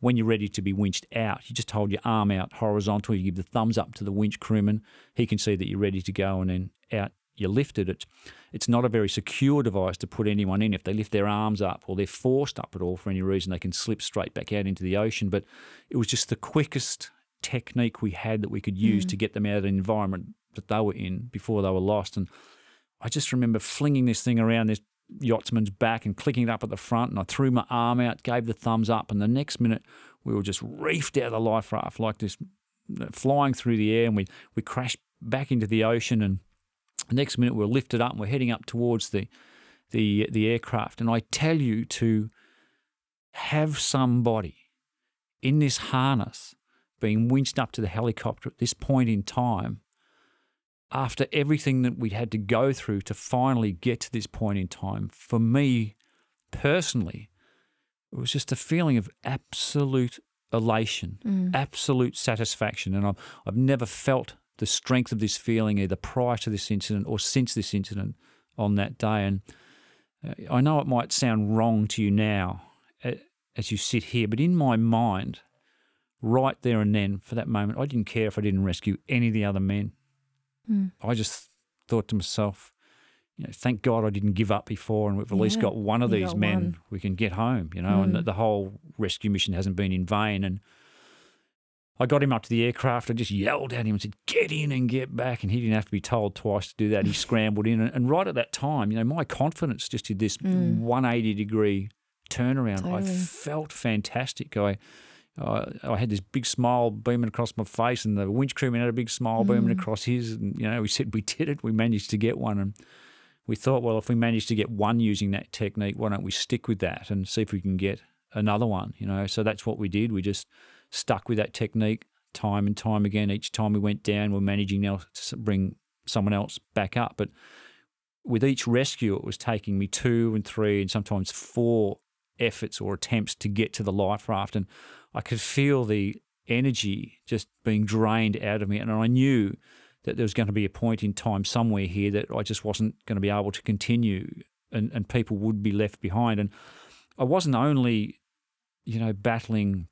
[SPEAKER 2] when you're ready to be winched out, you just hold your arm out horizontal. You give the thumbs up to the winch crewman. He can see that you're ready to go, and then out you lift it. It's, it's not a very secure device to put anyone in. If they lift their arms up or they're forced up at all for any reason, they can slip straight back out into the ocean. But it was just the quickest technique we had that we could use mm. to get them out of the environment that they were in before they were lost. And I just remember flinging this thing around this yachtsman's back and clicking it up at the front. And I threw my arm out, gave the thumbs up. And the next minute, we were just reefed out of the life raft like this, flying through the air. And we, we crashed back into the ocean. And the next minute, we were lifted up and we're heading up towards the, the, the aircraft. And I tell you to have somebody in this harness being winched up to the helicopter at this point in time after everything that we'd had to go through to finally get to this point in time, for me personally, it was just a feeling of absolute elation, mm. absolute satisfaction. And I've, I've never felt the strength of this feeling either prior to this incident or since this incident on that day. And uh, I know it might sound wrong to you now as you sit here, but in my mind, right there and then, for that moment, I didn't care if I didn't rescue any of the other men. Mm. I just thought to myself, you know, thank God I didn't give up before, and we've at yeah, least got one of these men one. we can get home, you know, mm. and the, the, whole rescue mission hasn't been in vain. And I got him up to the aircraft. I just yelled at him and said, "Get in and get back!" And he didn't have to be told twice to do that. He [laughs] scrambled in, and, and, right at that time, you know, my confidence just did this mm. 180 degree turnaround. Totally. I felt fantastic. I I had this big smile beaming across my face, and the winch crewman had a big smile mm. beaming across his. And you know, we said we did it. We managed to get one, and we thought, well, if we managed to get one using that technique, why don't we stick with that and see if we can get another one? You know, so that's what we did. We just stuck with that technique time and time again. Each time we went down, we're managing now to bring someone else back up, but with each rescue, it was taking me two and three and sometimes four efforts or attempts to get to the life raft. And I could feel the energy just being drained out of me. And I knew that there was going to be a point in time somewhere here that I just wasn't going to be able to continue and, and people would be left behind. And I wasn't only, you know, battling,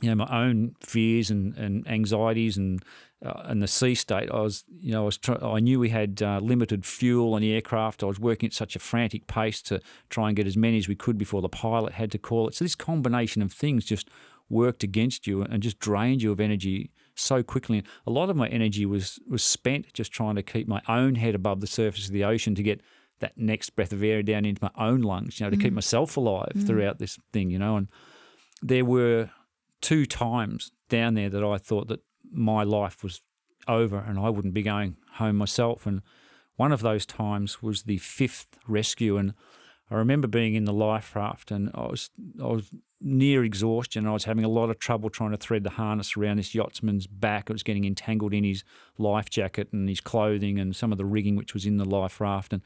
[SPEAKER 2] you know, my own fears and, and anxieties and uh, and the sea state. I was, you know, I was. I knew we had uh, limited fuel on the aircraft. I was working at such a frantic pace to try and get as many as we could before the pilot had to call it. So this combination of things just worked against you and just drained you of energy so quickly. And a lot of my energy was was spent just trying to keep my own head above the surface of the ocean to get that next breath of air down into my own lungs, you know, to mm. keep myself alive mm. throughout this thing, you know. And there were two times down there that I thought that my life was over and I wouldn't be going home myself. And one of those times was the fifth rescue, and I remember being in the life raft and I was I was near exhaustion. I was having a lot of trouble trying to thread the harness around this yachtsman's back. It was getting entangled in his life jacket and his clothing and some of the rigging which was in the life raft. And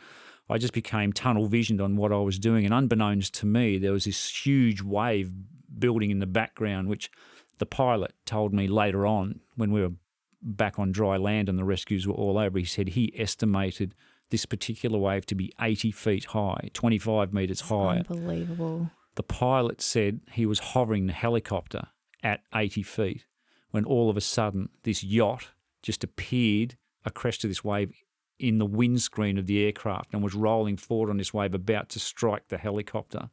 [SPEAKER 2] I just became tunnel visioned on what I was doing. And unbeknownst to me, there was this huge wave building in the background, which the pilot told me later on when we were back on dry land and the rescues were all over. He said he estimated this particular wave to be 80 feet high, 25 metres high.
[SPEAKER 1] Unbelievable.
[SPEAKER 2] The pilot said he was hovering the helicopter at 80 feet when all of a sudden this yacht just appeared, a crest of this wave, in the windscreen of the aircraft and was rolling forward on this wave, about to strike the helicopter.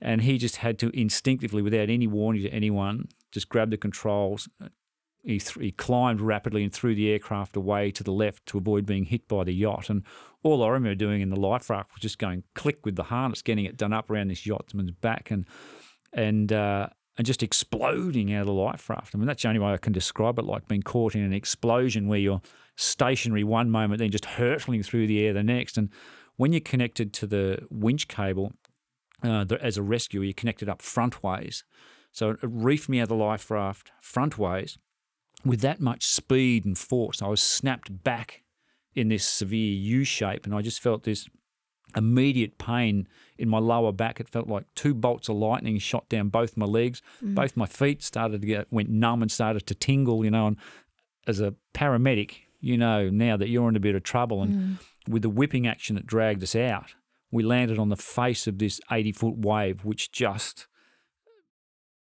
[SPEAKER 2] And he just had to instinctively, without any warning to anyone, just grab the controls. He, th- he climbed rapidly and threw the aircraft away to the left to avoid being hit by the yacht. And all I remember doing in the life raft was just going click with the harness, getting it done up around this yachtsman's back, and and uh, and just exploding out of the life raft. I mean, that's the only way I can describe it, like being caught in an explosion where you're stationary one moment, then just hurtling through the air the next. And when you're connected to the winch cable uh, the, as a rescuer, you're connected up front ways. So it reefed me out of the life raft frontways with that much speed and force. I was snapped back in this severe U shape, and I just felt this immediate pain in my lower back. It felt like two bolts of lightning shot down both my legs. Mm. Both my feet started to get went numb and started to tingle. You know, and as a paramedic, you know now that you're in a bit of trouble, and mm. with the whipping action that dragged us out, we landed on the face of this 80 foot wave, which just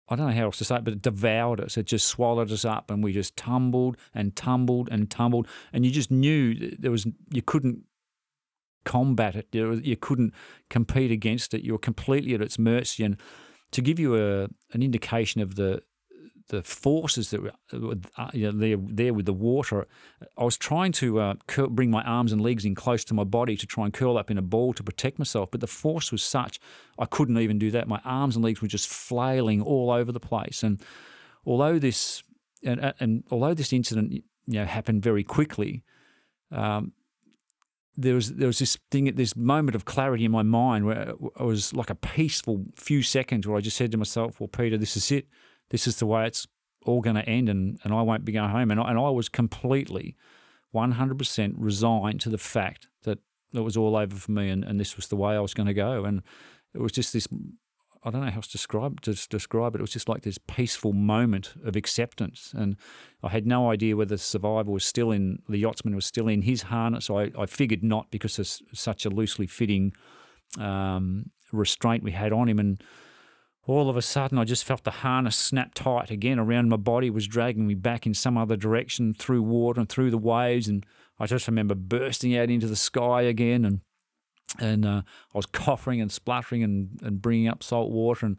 [SPEAKER 2] I don't know how else to say it, but it devoured us. It just swallowed us up, and we just tumbled and tumbled and tumbled. And you just knew there was you couldn't combat it. You couldn't compete against it. You were completely at its mercy. And to give you a an indication of the the forces that were uh, you know, there, there with the water, I was trying to uh, bring my arms and legs in close to my body to try and curl up in a ball to protect myself. But the force was such, I couldn't even do that. My arms and legs were just flailing all over the place. And although this, and, and although this incident you know happened very quickly, um, there was there was this thing, at this moment of clarity in my mind where it was like a peaceful few seconds where I just said to myself, "Well, Peter, this is it. This is the way it's all going to end, and, and I won't be going home." And I, and I was completely, one hundred percent resigned to the fact that it was all over for me, and, and this was the way I was going to go. And it was just this I don't know how to describe to describe it. It was just like this peaceful moment of acceptance, and I had no idea whether the survivor was still in the yachtsman was still in his harness. I, I figured not because of such a loosely fitting um, restraint we had on him, and all of a sudden I just felt the harness snap tight again around my body, was dragging me back in some other direction through water and through the waves, and I just remember bursting out into the sky again and and uh, I was [laughs] coughing and spluttering and, and bringing up salt water. And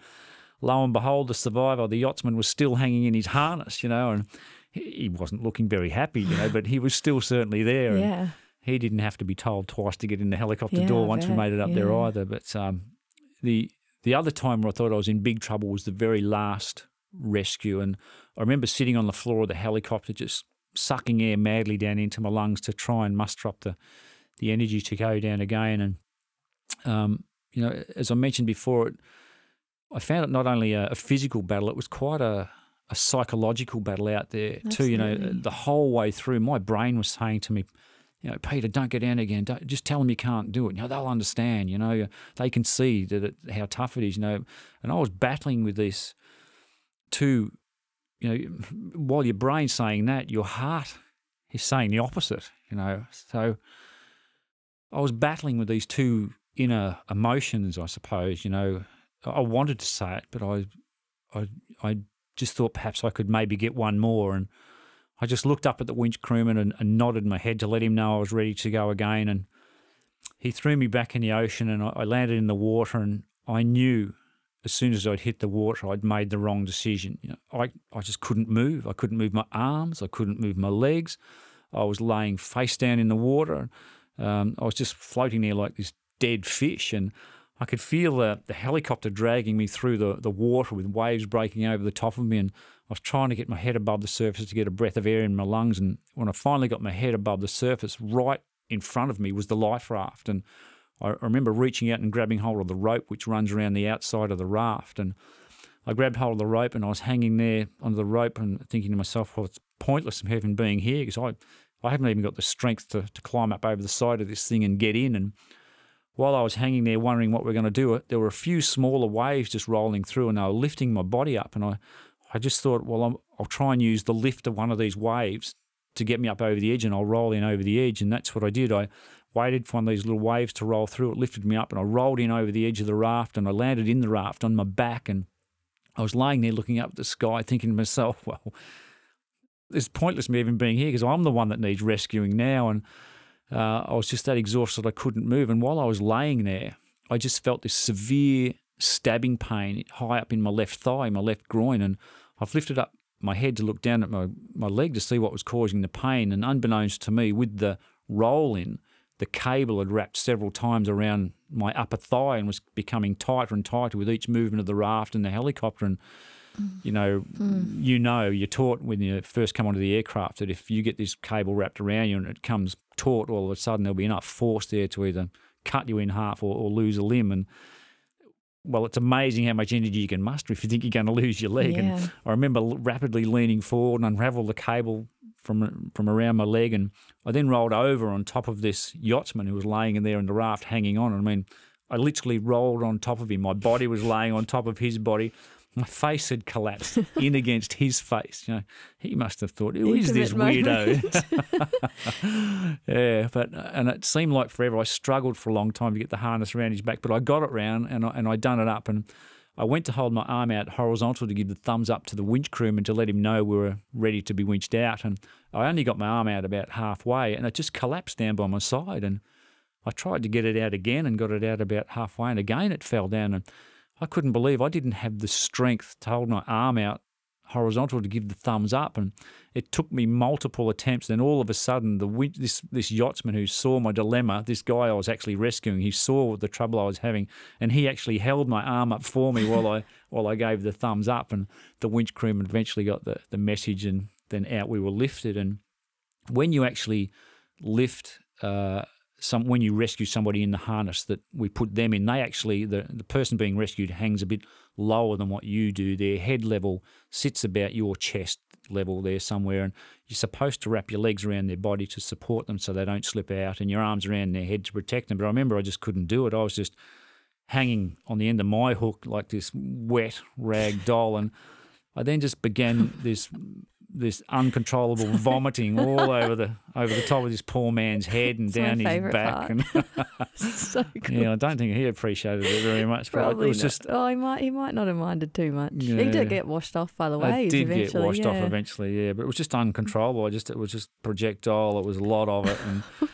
[SPEAKER 2] lo and behold, the survivor, the yachtsman, was still hanging in his harness, you know, and he wasn't looking very happy, you know, but he was still certainly there.
[SPEAKER 1] Yeah.
[SPEAKER 2] he didn't have to be told twice to get in the helicopter yeah, door once we made it up yeah. there either. But um, the the other time where I thought I was in big trouble was the very last rescue, and I remember sitting on the floor of the helicopter, just sucking air madly down into my lungs to try and muster up the the energy to go down again. And um, you know, as I mentioned before, it, I found it not only a, a, physical battle; it was quite a, a psychological battle out there Absolutely. too. You know, the whole way through, my brain was saying to me, you know, Peter, don't go down again. Don't, just tell them you can't do it. You know, they'll understand. You know, they can see that it, how tough it is. You know, and I was battling with this too. You know, while your brain's saying that, your heart is saying the opposite. You know, so I was battling with these two inner emotions, I suppose. You know, I wanted to say it, but I, I, I just thought perhaps I could maybe get one more, and I just looked up at the winch crewman and, and nodded my head to let him know I was ready to go again. And he threw me back in the ocean, and I, I landed in the water, and I knew as soon as I'd hit the water, I'd made the wrong decision. You know, I, I just couldn't move. I couldn't move my arms. I couldn't move my legs. I was laying face down in the water. Um, I was just floating there like this dead fish, and I could feel the, the helicopter dragging me through the, the water with waves breaking over the top of me. And I was trying to get my head above the surface to get a breath of air in my lungs. And when I finally got my head above the surface, right in front of me was the life raft. And I remember reaching out and grabbing hold of the rope which runs around the outside of the raft. And I grabbed hold of the rope and I was hanging there on the rope and thinking to myself, well, it's pointless of even being here because I I haven't even got the strength to, to climb up over the side of this thing and get in. And while I was hanging there wondering what we are going to do, uh, there were a few smaller waves just rolling through and they were lifting my body up. And I, I just thought, well, i will try and use the lift of one of these waves to get me up over the edge and I'll roll in over the edge. And that's what I did. I waited for one of these little waves to roll through. It lifted me up and I rolled in over the edge of the raft and I landed in the raft on my back. And I was laying there looking up at the sky thinking to myself, [laughs] well, it's pointless me even being here because I'm the one that needs rescuing now. And uh, I was just that exhausted I couldn't move. And while I was laying there, I just felt this severe stabbing pain high up in my left thigh, my left groin. And I've lifted up my head to look down at my, my leg to see what was causing the pain. And unbeknownst to me, with the roll in, the cable had wrapped several times around my upper thigh and was becoming tighter and tighter with each movement of the raft and the helicopter. And you know, mm. you know, you're taught when you first come onto the aircraft that if you get this cable wrapped around you and it comes taut, all of a sudden there'll be enough force there to either cut you in half or, or lose a limb. And well, it's amazing how much energy you can muster if you think you're going to lose your leg. Yeah. And I remember rapidly leaning forward and unravel the cable from from around my leg, and I then rolled over on top of this yachtsman who was laying in there in the raft, hanging on. I mean, I literally rolled on top of him. My body was laying on top of his body my face had collapsed [laughs] in against his face. You know, he must have thought, "Who is this weirdo?" [laughs] [laughs] yeah, but uh, and it seemed like forever. I struggled for a long time to get the harness around his back, but I got it round and I, and I done it up and. I went to hold my arm out horizontal to give the thumbs up to the winch crewman to let him know we were ready to be winched out. And I only got my arm out about halfway and it just collapsed down by my side. And I tried to get it out again and got it out about halfway. And again, it fell down. And I couldn't believe I didn't have the strength to hold my arm out horizontal to give the thumbs up, and it took me multiple attempts. Then all of a sudden, the this this yachtsman who saw my dilemma, this guy I was actually rescuing, he saw the trouble I was having, and he actually held my arm up for me while I [laughs] while I gave the thumbs up, and the winch crewman eventually got the the message, and then out we were lifted. And when you actually lift uh, some when you rescue somebody in the harness that we put them in, they actually the the person being rescued hangs a bit lower than what you do. Their head level sits about your chest level there somewhere, and you're supposed to wrap your legs around their body to support them so they don't slip out, and your arms around their head to protect them. But I remember I just couldn't do it. I was just hanging on the end of my hook like this wet rag doll, and I then just began this this uncontrollable [laughs] vomiting all over the over the top of this poor man's head and it's down his back. And [laughs] so [laughs] Yeah, I don't think he appreciated it very much. But Probably it was not. just
[SPEAKER 1] oh, he might he might not have minded too much. Yeah. He did get washed off by the waves.
[SPEAKER 2] It did
[SPEAKER 1] get
[SPEAKER 2] washed
[SPEAKER 1] yeah.
[SPEAKER 2] off eventually, yeah. But it was just uncontrollable. I just it was just projectile. It was a lot of it and.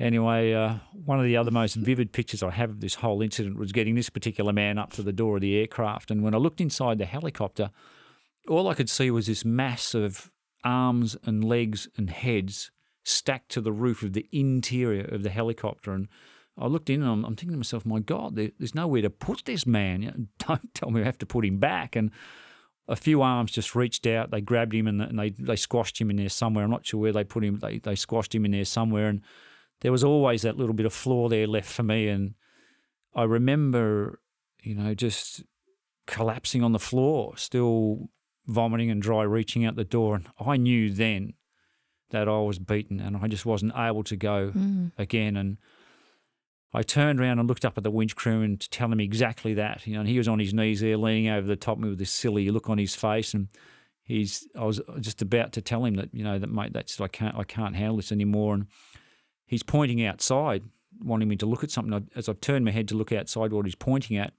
[SPEAKER 2] Anyway, uh, one of the other most vivid pictures I have of this whole incident was getting this particular man up to the door of the aircraft. And when I looked inside the helicopter, all I could see was this mass of arms and legs and heads stacked to the roof of the interior of the helicopter. And I looked in and I'm, I'm thinking to myself, my God, there, there's nowhere to put this man. [laughs] Don't tell me I have to put him back. And a few arms just reached out, they grabbed him and, and they, they squashed him in there somewhere. I'm not sure where they put him, they, they squashed him in there somewhere. And there was always that little bit of floor there left for me. And I remember, you know, just collapsing on the floor, still vomiting and dry reaching out the door. And I knew then that I was beaten and I just wasn't able to go mm. again. And I turned around and looked up at the winch crewman to tell him exactly that. You know, and he was on his knees there, leaning over the top of me with this silly look on his face. And he's, I was just about to tell him that, you know, that mate, that's I can't, I can't handle this anymore. And he's pointing outside, wanting me to look at something. As I've turned my head to look outside, what he's pointing at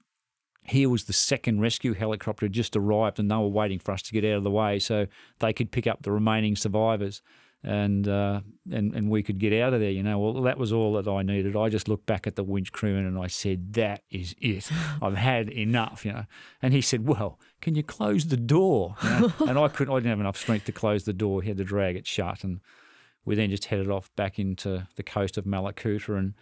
[SPEAKER 2] here was the second rescue helicopter just arrived and they were waiting for us to get out of the way so they could pick up the remaining survivors and uh, and and we could get out of there. You know, well that was all that I needed. I just looked back at the winch crewman and I said, "That is it. [laughs] I've had enough." You know, and he said, "Well, can you close the door?" You know? [laughs] and I couldn't. I didn't have enough strength to close the door. He had to drag it shut, and we then just headed off back into the coast of Mallacoota and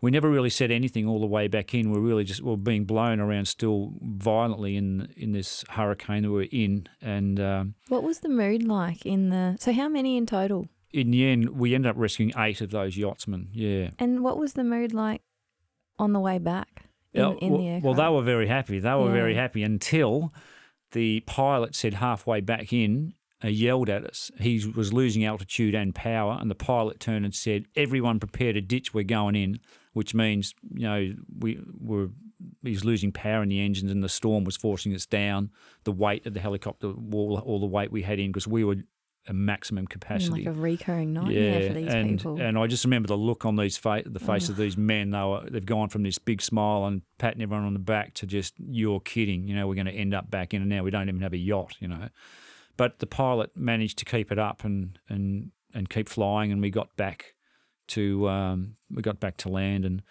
[SPEAKER 2] we never really said anything all the way back in. We're really just we are being blown around still violently in in this hurricane that we're in. And um,
[SPEAKER 1] what was the mood like in the? So how many in total?
[SPEAKER 2] In the end, we ended up rescuing eight of those yachtsmen. Yeah.
[SPEAKER 1] And what was the mood like on the way back? In, in
[SPEAKER 2] well,
[SPEAKER 1] the
[SPEAKER 2] well, they were very happy. They were yeah. very happy until the pilot said halfway back in, uh, yelled at us. He was losing altitude and power, and the pilot turned and said, "Everyone prepare to ditch. We're going in." Which means you know we were he's losing power in the engines and the storm was forcing us down. The weight of the helicopter, all, all the weight we had in because we were a maximum mm, capacity.
[SPEAKER 1] Like a recurring nightmare yeah, for these
[SPEAKER 2] and,
[SPEAKER 1] people.
[SPEAKER 2] And I just remember the look on these fa- the face of these men. They were they've gone from this big smile and patting everyone on the back to just you're kidding. You know we're going to end up back in, and now we don't even have a yacht. You know, but the pilot managed to keep it up and and and keep flying, and we got back to um, we got back to land and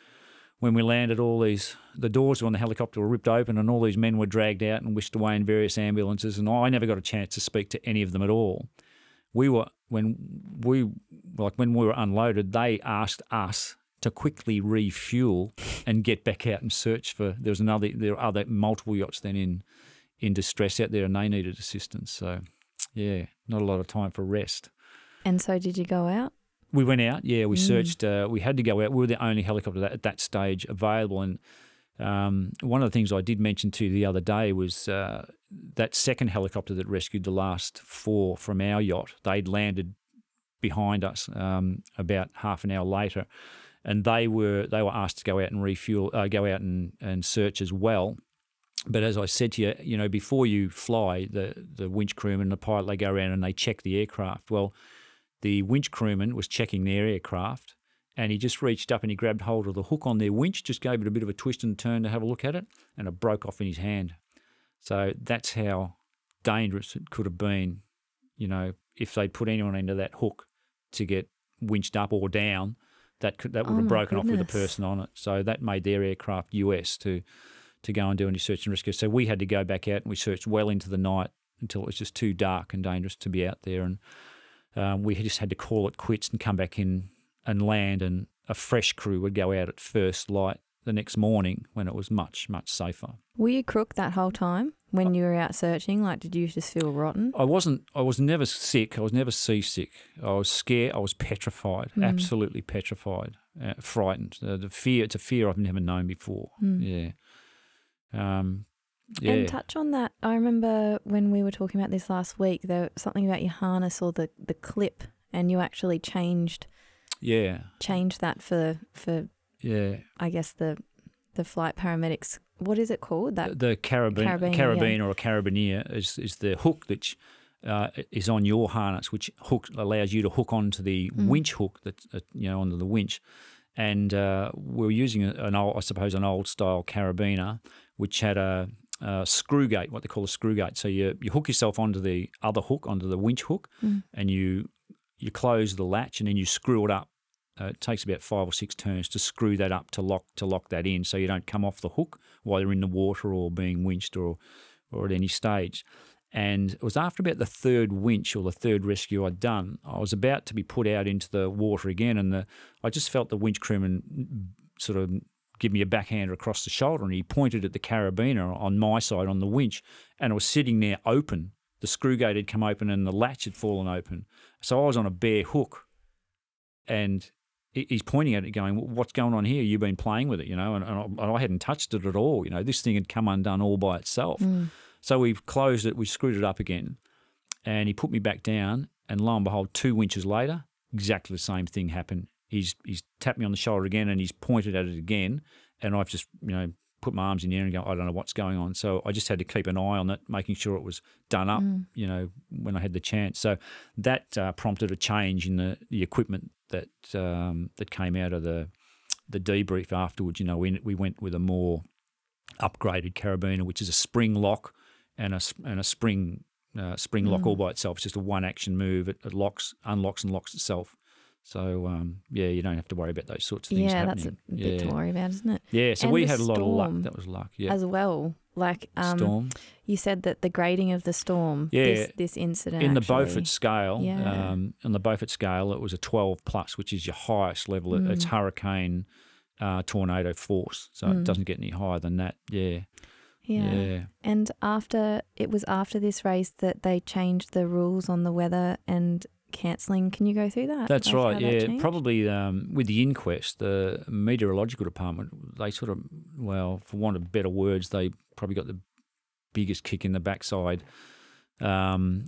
[SPEAKER 2] when we landed, all these the doors on the helicopter were ripped open, and all these men were dragged out and whisked away in various ambulances. And I never got a chance to speak to any of them at all. We were when we like when we were unloaded, they asked us to quickly refuel and get back out and search for. There was another, there were other multiple yachts then in in distress out there, and they needed assistance. So, yeah, not a lot of time for rest.
[SPEAKER 1] And so, did you go out?
[SPEAKER 2] We went out. Yeah, we searched. Uh, we had to go out. We were the only helicopter that, at that stage available, and um, one of the things I did mention to you the other day was uh, that second helicopter that rescued the last four from our yacht. They'd landed behind us um, about half an hour later, and they were they were asked to go out and refuel, uh, go out and, and search as well. But as I said to you, you know, before you fly, the the winch crewman and the pilot they go around and they check the aircraft. Well, the winch crewman was checking their aircraft and he just reached up and he grabbed hold of the hook on their winch, just gave it a bit of a twist and turn to have a look at it, and it broke off in his hand. So that's how dangerous it could have been, you know, if they'd put anyone into that hook to get winched up or down, that could, that would
[SPEAKER 1] Oh
[SPEAKER 2] have broken off with
[SPEAKER 1] a
[SPEAKER 2] person on it. So that made their aircraft US to to go and do any search and rescue. So we had to go back out and we searched well into the night until it was just too dark and dangerous to be out there. And um, we just had to call it quits and come back in and land. And a fresh crew would go out at first light the next morning when it was much, much safer.
[SPEAKER 1] Were you crook that whole time when you were out searching? Like, did you just feel rotten?
[SPEAKER 2] I wasn't. I was never sick. I was never seasick. I was scared. I was petrified.
[SPEAKER 1] Mm.
[SPEAKER 2] Absolutely petrified. Uh, frightened. Uh, the fear. It's a fear I've never known before. Yeah. Um. Yeah.
[SPEAKER 1] And touch on that. I remember when we were talking about this last week, there was something about your harness or the, the clip, and you actually changed
[SPEAKER 2] yeah.
[SPEAKER 1] changed that for for
[SPEAKER 2] Yeah.
[SPEAKER 1] I guess the the flight paramedics. What is it called? That
[SPEAKER 2] the carabin,
[SPEAKER 1] Carabiner,
[SPEAKER 2] carabiner
[SPEAKER 1] yeah.
[SPEAKER 2] or a carabinier is, is the hook that uh, is on your harness, which hook allows you to hook onto the
[SPEAKER 1] Mm.
[SPEAKER 2] winch hook that's uh, you know onto the winch. And uh, we are using an old, I suppose, an old style carabiner, which had a, a screw gate, what they call a screw gate. So you you hook yourself onto the other hook, onto the winch hook,
[SPEAKER 1] Mm.
[SPEAKER 2] and you you close the latch, and then you screw it up. Uh, it takes about five or six turns to screw that up to lock to lock that in, so you don't come off the hook while you're in the water or being winched or or at any stage. And it was after about the third winch or the third rescue I'd done, I was about to be put out into the water again, and the I just felt the winch crewman sort of give me a backhander across the shoulder, and he pointed at the carabiner on my side on the winch, and it was sitting there open. The screw gate had come open, and the latch had fallen open. So I was on a bare hook, and he's pointing at it, going, "What's going on here? You've been playing with it, you know." And, and I hadn't touched it at all. You know, this thing had come undone all by itself.
[SPEAKER 1] Mm.
[SPEAKER 2] So we closed it, we screwed it up again, and he put me back down. And lo and behold, two winches later, exactly the same thing happened. He's he's tapped me on the shoulder again, and he's pointed at it again, and I've just you know put my arms in the air and go, I don't know what's going on. So I just had to keep an eye on it, making sure it was done up. You know, when I had the chance. So that uh, prompted a change in the the equipment that um, that came out of the the debrief afterwards. You know, we we went with a more upgraded carabiner, which is a spring lock and a and a spring uh, spring lock all by itself. It's just a one action move. It, it locks, unlocks, and locks itself. So um, yeah, you don't have to worry about those sorts of things
[SPEAKER 1] Yeah,
[SPEAKER 2] happening.
[SPEAKER 1] that's a bit
[SPEAKER 2] yeah.
[SPEAKER 1] to worry about, isn't it?
[SPEAKER 2] Yeah, so
[SPEAKER 1] And
[SPEAKER 2] we had a lot of luck. That was luck. Yeah,
[SPEAKER 1] As well, like um,
[SPEAKER 2] storm
[SPEAKER 1] you said that the grading of the storm,
[SPEAKER 2] Yeah.
[SPEAKER 1] this, this incident
[SPEAKER 2] in the
[SPEAKER 1] actually-
[SPEAKER 2] Beaufort scale.
[SPEAKER 1] Yeah.
[SPEAKER 2] Um, on the Beaufort scale, it was a 12 plus, which is your highest level. It- It's
[SPEAKER 1] Mm.
[SPEAKER 2] hurricane uh, tornado force, so
[SPEAKER 1] Mm.
[SPEAKER 2] it doesn't get any higher than that. Yeah,
[SPEAKER 1] yeah.
[SPEAKER 2] yeah.
[SPEAKER 1] And after it was after this race that they changed the rules on the weather and cancelling. Can you go through that?
[SPEAKER 2] That's
[SPEAKER 1] Like
[SPEAKER 2] right. Yeah,
[SPEAKER 1] changed?
[SPEAKER 2] probably um, with the inquest, the meteorological department, they sort of, well, for want of better words, they probably got the biggest kick in the backside. Um,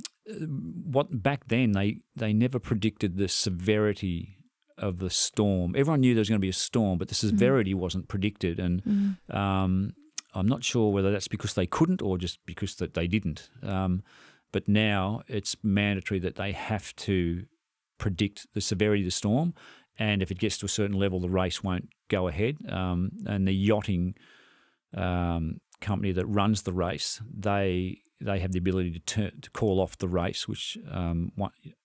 [SPEAKER 2] what back then they they never predicted the severity of the storm. Everyone knew there was going to be a storm, but the severity wasn't predicted, and
[SPEAKER 1] Mm.
[SPEAKER 2] um, I'm not sure whether that's because they couldn't or just because that they didn't. Um, but now it's mandatory that they have to predict the severity of the storm, and if it gets to a certain level, the race won't go ahead. Um, and the yachting um, company that runs the race, they they have the ability to turn, to call off the race, which um,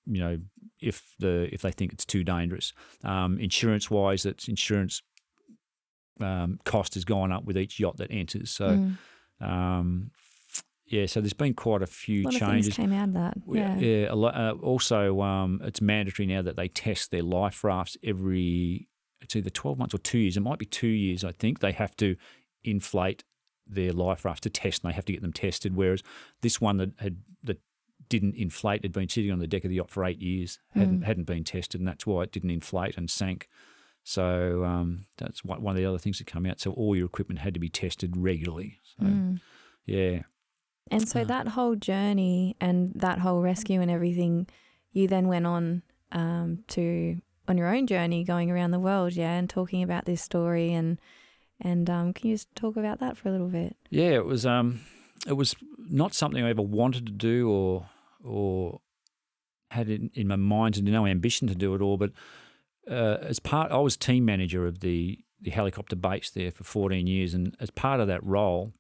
[SPEAKER 2] you know if the if they think it's too dangerous. Um, insurance wise, it's insurance um, cost has gone up with each yacht that enters. So.
[SPEAKER 1] Mm.
[SPEAKER 2] Yeah, so there's been quite a few
[SPEAKER 1] A
[SPEAKER 2] changes.
[SPEAKER 1] came out of that. Yeah.
[SPEAKER 2] yeah. a lot, uh, also, um, it's mandatory now that they test their life rafts every. It's either twelve months or two years. It might be two years. I think they have to inflate their life rafts to test, and they have to get them tested. Whereas this one that had that didn't inflate had been sitting on the deck of the yacht for eight years, hadn't
[SPEAKER 1] Mm.
[SPEAKER 2] hadn't been tested, and that's why it didn't inflate and sank. So um, that's one one of the other things that come out. So all your equipment had to be tested regularly. So
[SPEAKER 1] Mm.
[SPEAKER 2] yeah,
[SPEAKER 1] And so
[SPEAKER 2] Uh.
[SPEAKER 1] that whole journey and that whole rescue and everything, you then went on um, to on your own journey, going around the world, yeah, and talking about this story and and um, can you just talk about that for a little bit?
[SPEAKER 2] Yeah, it was um, it was not something I ever wanted to do or or had in, in my mind and no ambition to do it all. But uh, as part, I was team manager of the the helicopter base there for 14 years, and as part of that role,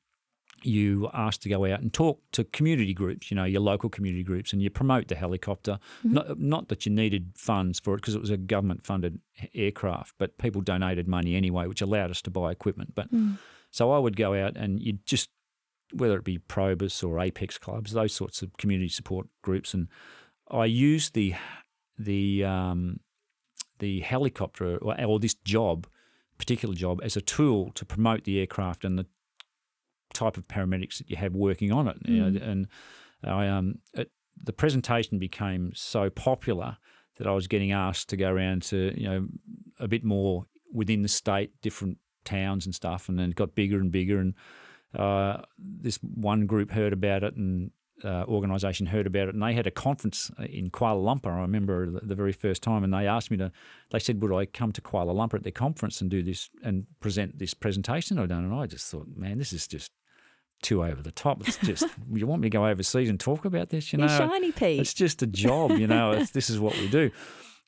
[SPEAKER 2] you asked to go out and talk to community groups, you know, your local community groups, and you promote the helicopter. Not, not that you needed funds for it because it was a government funded aircraft, but people donated money anyway, which allowed us to buy equipment. But
[SPEAKER 1] Mm.
[SPEAKER 2] so I would go out and you'd just, whether it be Probus or Apex clubs, those sorts of community support groups, and I used the the um, the helicopter or, or this job, particular job, as a tool to promote the aircraft and the type of paramedics that you have working on it. You know, and I um, it, the presentation became so popular that I was getting asked to go around to you know a bit more within the state, different towns and stuff, and then it got bigger and bigger. And uh, this one group heard about it, and uh, organisation heard about it, and they had a conference in Kuala Lumpur. I remember the, the very first time, and they asked me to. They said, "Would I come to Kuala Lumpur at their conference and do this and present this presentation I've done?" And I just thought, "Man, this is just." Too over the top. It's just [laughs] you want me to go overseas and talk about this? You know,
[SPEAKER 1] shiny Pete.
[SPEAKER 2] it's just a job, you know. It's, this is what we do.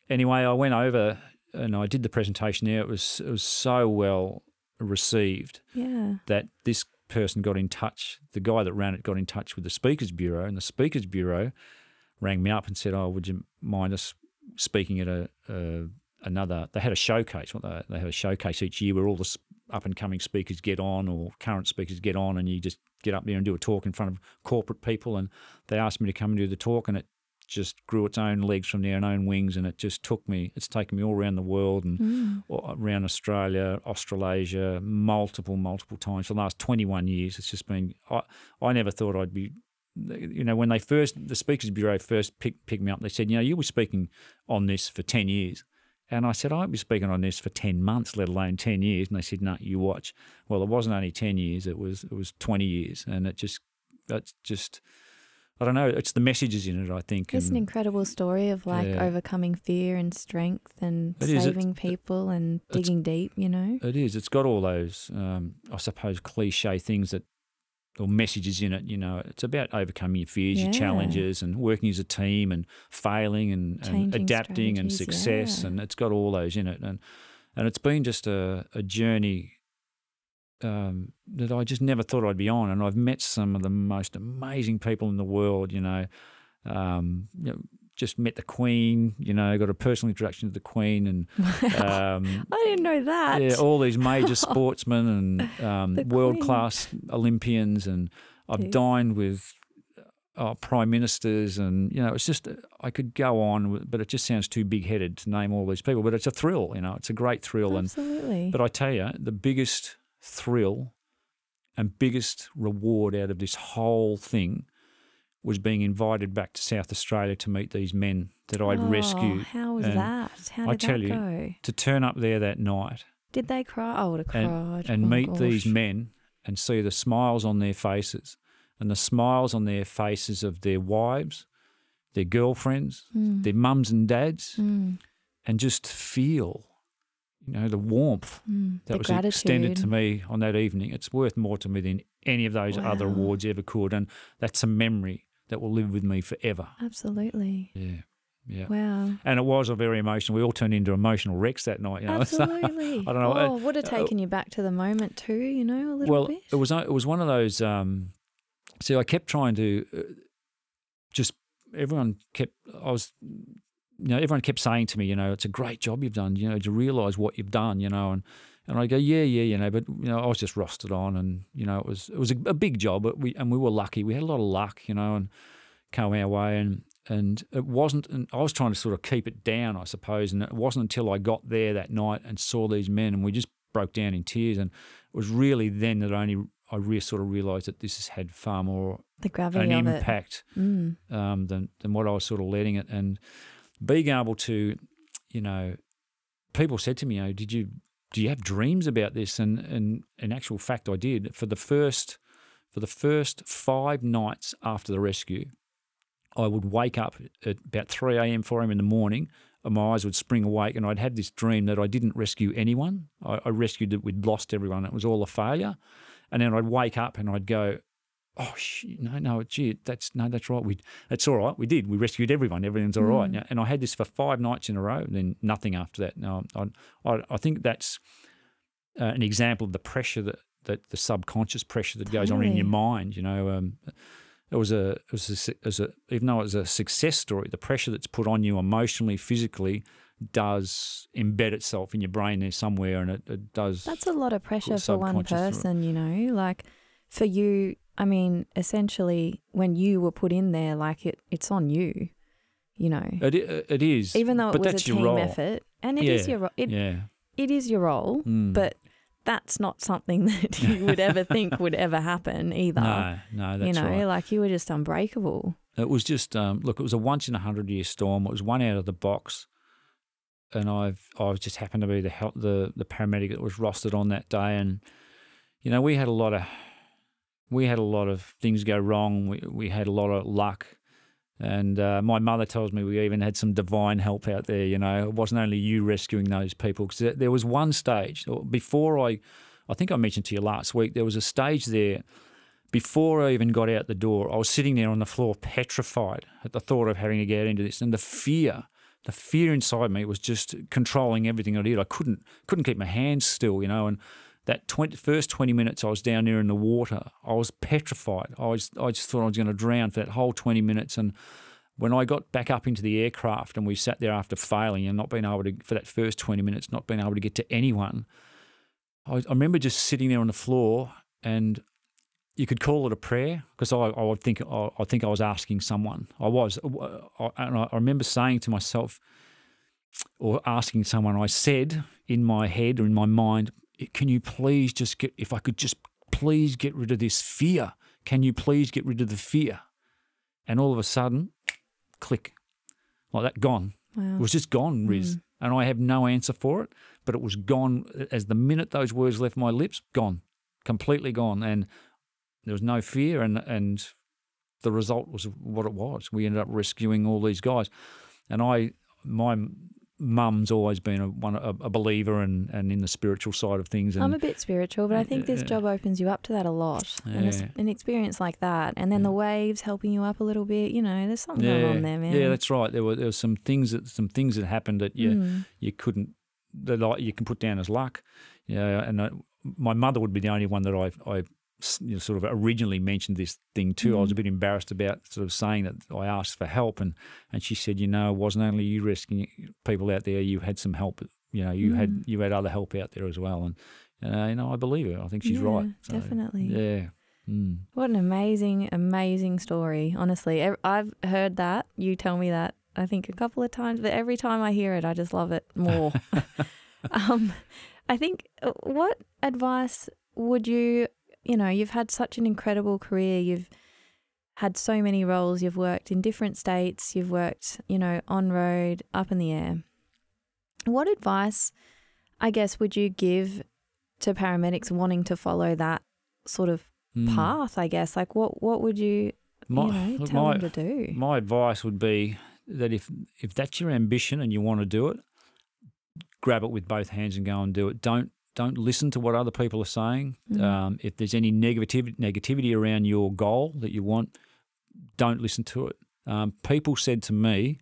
[SPEAKER 2] Anyway, I went over and I did the presentation there. It was it was so well received
[SPEAKER 1] yeah.
[SPEAKER 2] that this person got in touch. The guy that ran it got in touch with the Speakers Bureau, and the Speakers Bureau rang me up and said, "Oh, would you mind us speaking at a, a another?" They had a showcase. What they, they have a showcase each year where all the up and coming speakers get on or current speakers get on, and you just get up there and do a talk in front of corporate people. And they asked me to come and do the talk, and it just grew its own legs from there and own wings, and it just took me. It's taken me all around the world and
[SPEAKER 1] Mm.
[SPEAKER 2] around Australia, Australasia, multiple, multiple times for the last 21 years. It's just been, I, I never thought I'd be, you know, when they first, the Speakers Bureau first picked, picked me up, they said, you know, you were speaking on this for 10 years. And I said, I won't be speaking on this for 10 months, let alone 10 years. And they said, no, you watch. Well, it wasn't only 10 years, it was, it was 20 years. And it just, that's just, I don't know, it's the messages in it, I think.
[SPEAKER 1] It's an incredible story of like
[SPEAKER 2] Yeah.
[SPEAKER 1] overcoming fear and strength and
[SPEAKER 2] It
[SPEAKER 1] saving people and digging deep, you know?
[SPEAKER 2] It is. It's got all those, um, I suppose, cliche things that, or messages in it. You know, it's about overcoming your fears, your challenges, and working as a team, and failing, and, and adapting, and success.
[SPEAKER 1] yeah.
[SPEAKER 2] And it's got all those in it. And and it's been just a, a journey um, that I just never thought I'd be on. And I've met some of the most amazing people in the world. You know, um, you know just met the Queen. You know, got a personal introduction to the Queen, and [laughs] um, [laughs]
[SPEAKER 1] I didn't know that.
[SPEAKER 2] yeah, all these major [laughs] sportsmen and um, world class Olympians, and I've
[SPEAKER 1] Dude.
[SPEAKER 2] dined with uh, prime ministers, and you know, it's just I could go on, but it just sounds too big headed to name all these people. But it's a thrill, you know, it's a great thrill, and but I tell you, the biggest thrill and biggest reward out of this whole thing was being invited back to South Australia to meet these men that I'd
[SPEAKER 1] Oh,
[SPEAKER 2] rescued.
[SPEAKER 1] How was
[SPEAKER 2] and
[SPEAKER 1] that? How did
[SPEAKER 2] I tell
[SPEAKER 1] that
[SPEAKER 2] you. To turn up there that night
[SPEAKER 1] Did they cry? I would have cried.
[SPEAKER 2] and, and
[SPEAKER 1] Oh,
[SPEAKER 2] meet these men and see the smiles on their faces and the smiles on their faces of their wives, their girlfriends,
[SPEAKER 1] Mm.
[SPEAKER 2] their mums and dads,
[SPEAKER 1] Mm.
[SPEAKER 2] and just feel, you know, the warmth
[SPEAKER 1] Mm.
[SPEAKER 2] that
[SPEAKER 1] the
[SPEAKER 2] was
[SPEAKER 1] gratitude.
[SPEAKER 2] extended to me on that evening. It's worth more to me than any of those other awards ever could, and that's a memory that will live with me forever.
[SPEAKER 1] Absolutely.
[SPEAKER 2] Yeah, yeah.
[SPEAKER 1] Wow.
[SPEAKER 2] And it was a very emotional. We all turned into emotional wrecks that night. You know, [laughs] So,
[SPEAKER 1] Absolutely.
[SPEAKER 2] I don't know.
[SPEAKER 1] Oh,
[SPEAKER 2] uh,
[SPEAKER 1] would have
[SPEAKER 2] uh,
[SPEAKER 1] taken you back to the moment too, you know, a little
[SPEAKER 2] well,
[SPEAKER 1] bit.
[SPEAKER 2] it was it was one of those. Um, see, I kept trying to uh, just everyone kept. I was you know, everyone kept saying to me, you know, it's a great job you've done. You know, to realise what you've done, you know, and and I go, yeah, yeah, you know, but you know, I was just rusted on, and you know, it was it was a, a big job, but we and we were lucky. We had a lot of luck, you know, and came our way, and and it wasn't. And I was trying to sort of keep it down, I suppose, and it wasn't until I got there that night and saw these men, and we just broke down in tears, and it was really then that only I re- sort of realised that this has had far more
[SPEAKER 1] The gravity
[SPEAKER 2] an
[SPEAKER 1] of
[SPEAKER 2] impact
[SPEAKER 1] it. Mm.
[SPEAKER 2] um, than than what I was sort of letting it, and being able to, you know, people said to me, "Oh, did you do you have dreams about this?" And and in actual fact, I did. For the first for the first five nights after the rescue, I would wake up at about three a.m., four a.m. in the morning. And my eyes would spring awake, and I'd had this dream that I didn't rescue anyone. I, I rescued that we'd lost everyone. It was all a failure. And then I'd wake up and I'd go, oh shit, no, no, gee, that's no, that's right. We, that's all right. We did. We rescued everyone. Everything's all right.
[SPEAKER 1] Mm.
[SPEAKER 2] And I had this for five nights in a row. And then nothing after that. No, I, I, I think that's uh, an example of the pressure that that the subconscious pressure that goes on in your mind. You know, um, it was a, it was a, it was a, even though it was a success story, the pressure that's put on you emotionally, physically, does embed itself in your brain there somewhere, and it, it does.
[SPEAKER 1] That's a lot of pressure for one person, you know. Like for you, I mean, essentially, when you were put in there, like it, it's on you, you know.
[SPEAKER 2] it it is.
[SPEAKER 1] Even though it
[SPEAKER 2] but
[SPEAKER 1] was a team effort, and it is
[SPEAKER 2] Yeah,
[SPEAKER 1] your ro- it,
[SPEAKER 2] yeah,
[SPEAKER 1] it is your role,
[SPEAKER 2] Mm.
[SPEAKER 1] but that's not something [laughs] that you would ever [laughs] think would ever happen either.
[SPEAKER 2] no, no, that's
[SPEAKER 1] you know,
[SPEAKER 2] right.
[SPEAKER 1] like you were just unbreakable.
[SPEAKER 2] It was just um, look. It was a once in a hundred year storm. It was one out of the box, and I've I was just happened to be the help, the the paramedic that was rostered on that day, and you know we had a lot of we had a lot of things go wrong. We we had a lot of luck, and uh, my mother tells me we even had some divine help out there. You know, it wasn't only you rescuing those people because there, was one stage before I, I think I mentioned to you last week. There was a stage there before I even got out the door, I was sitting there on the floor, petrified at the thought of having to get into this, and the fear, the fear inside me was just controlling everything I did. I couldn't couldn't keep my hands still, you know. And that 20, first twenty minutes I was down there in the water, I was petrified. I was I just thought I was going to drown for that whole twenty minutes. And when I got back up into the aircraft and we sat there after failing and not being able to for that first twenty minutes, not being able to get to anyone, I, I remember just sitting there on the floor and you could call it a prayer because I, I would think I, I think I was asking someone. I was, uh, uh, I, and I remember saying to myself, or asking someone. I said in my head or in my mind, "Can you please just get? If I could just please get rid of this fear. Can you please get rid of the fear?" And all of a sudden, click, like that, gone.
[SPEAKER 1] Wow.
[SPEAKER 2] It was just gone, Riz. Hmm. And I have no answer for it, but it was gone as the minute those words left my lips, gone, completely gone. And there was no fear, and, and the result was what it was. We ended up rescuing all these guys. And I, my mum's always been a, one, a, a believer and, and in the spiritual side of things. And
[SPEAKER 1] I'm a bit spiritual, but I think this
[SPEAKER 2] Yeah.
[SPEAKER 1] job opens you up to that a lot. And a
[SPEAKER 2] Yeah.
[SPEAKER 1] an experience like that, and then the waves helping you up a little bit. You know, there's something going on there, man.
[SPEAKER 2] Yeah, that's right. There were there were some things that some things that happened that you
[SPEAKER 1] Mm.
[SPEAKER 2] you couldn't that I, you can put down as luck. Yeah, and I, my mother would be the only one that I I you know, sort of originally mentioned this thing to. I was a
[SPEAKER 1] Mm.
[SPEAKER 2] bit embarrassed about sort of saying that I asked for help, and and she said, you know, it wasn't only you rescuing people out there. You had some help. You know, you had
[SPEAKER 1] Mm.
[SPEAKER 2] you had other help out there as well, and uh, you know, I believe her. I think she's
[SPEAKER 1] Yeah,
[SPEAKER 2] right.
[SPEAKER 1] definitely.
[SPEAKER 2] Yeah. Mm.
[SPEAKER 1] What an amazing, amazing story. Honestly, I've heard that. You tell me that. I think a couple of times, but every time I hear it, I just love it more. [laughs] [laughs] um, I think uh, what advice would you, you know, you've had such an incredible career. You've had so many roles. You've worked in different states. You've worked, you know, on road, up in the air. What advice, I guess, would you give to paramedics wanting to follow that sort of
[SPEAKER 2] Mm.
[SPEAKER 1] path? I guess, like what what would you,
[SPEAKER 2] My,
[SPEAKER 1] you know, tell
[SPEAKER 2] my,
[SPEAKER 1] them to do?
[SPEAKER 2] My advice would be that if if that's your ambition and you want to do it, grab it with both hands and go and do it. Don't don't listen to what other people are saying.
[SPEAKER 1] Mhm.
[SPEAKER 2] Um, if there's any negativity negativity around your goal that you want, don't listen to it. Um, people said to me,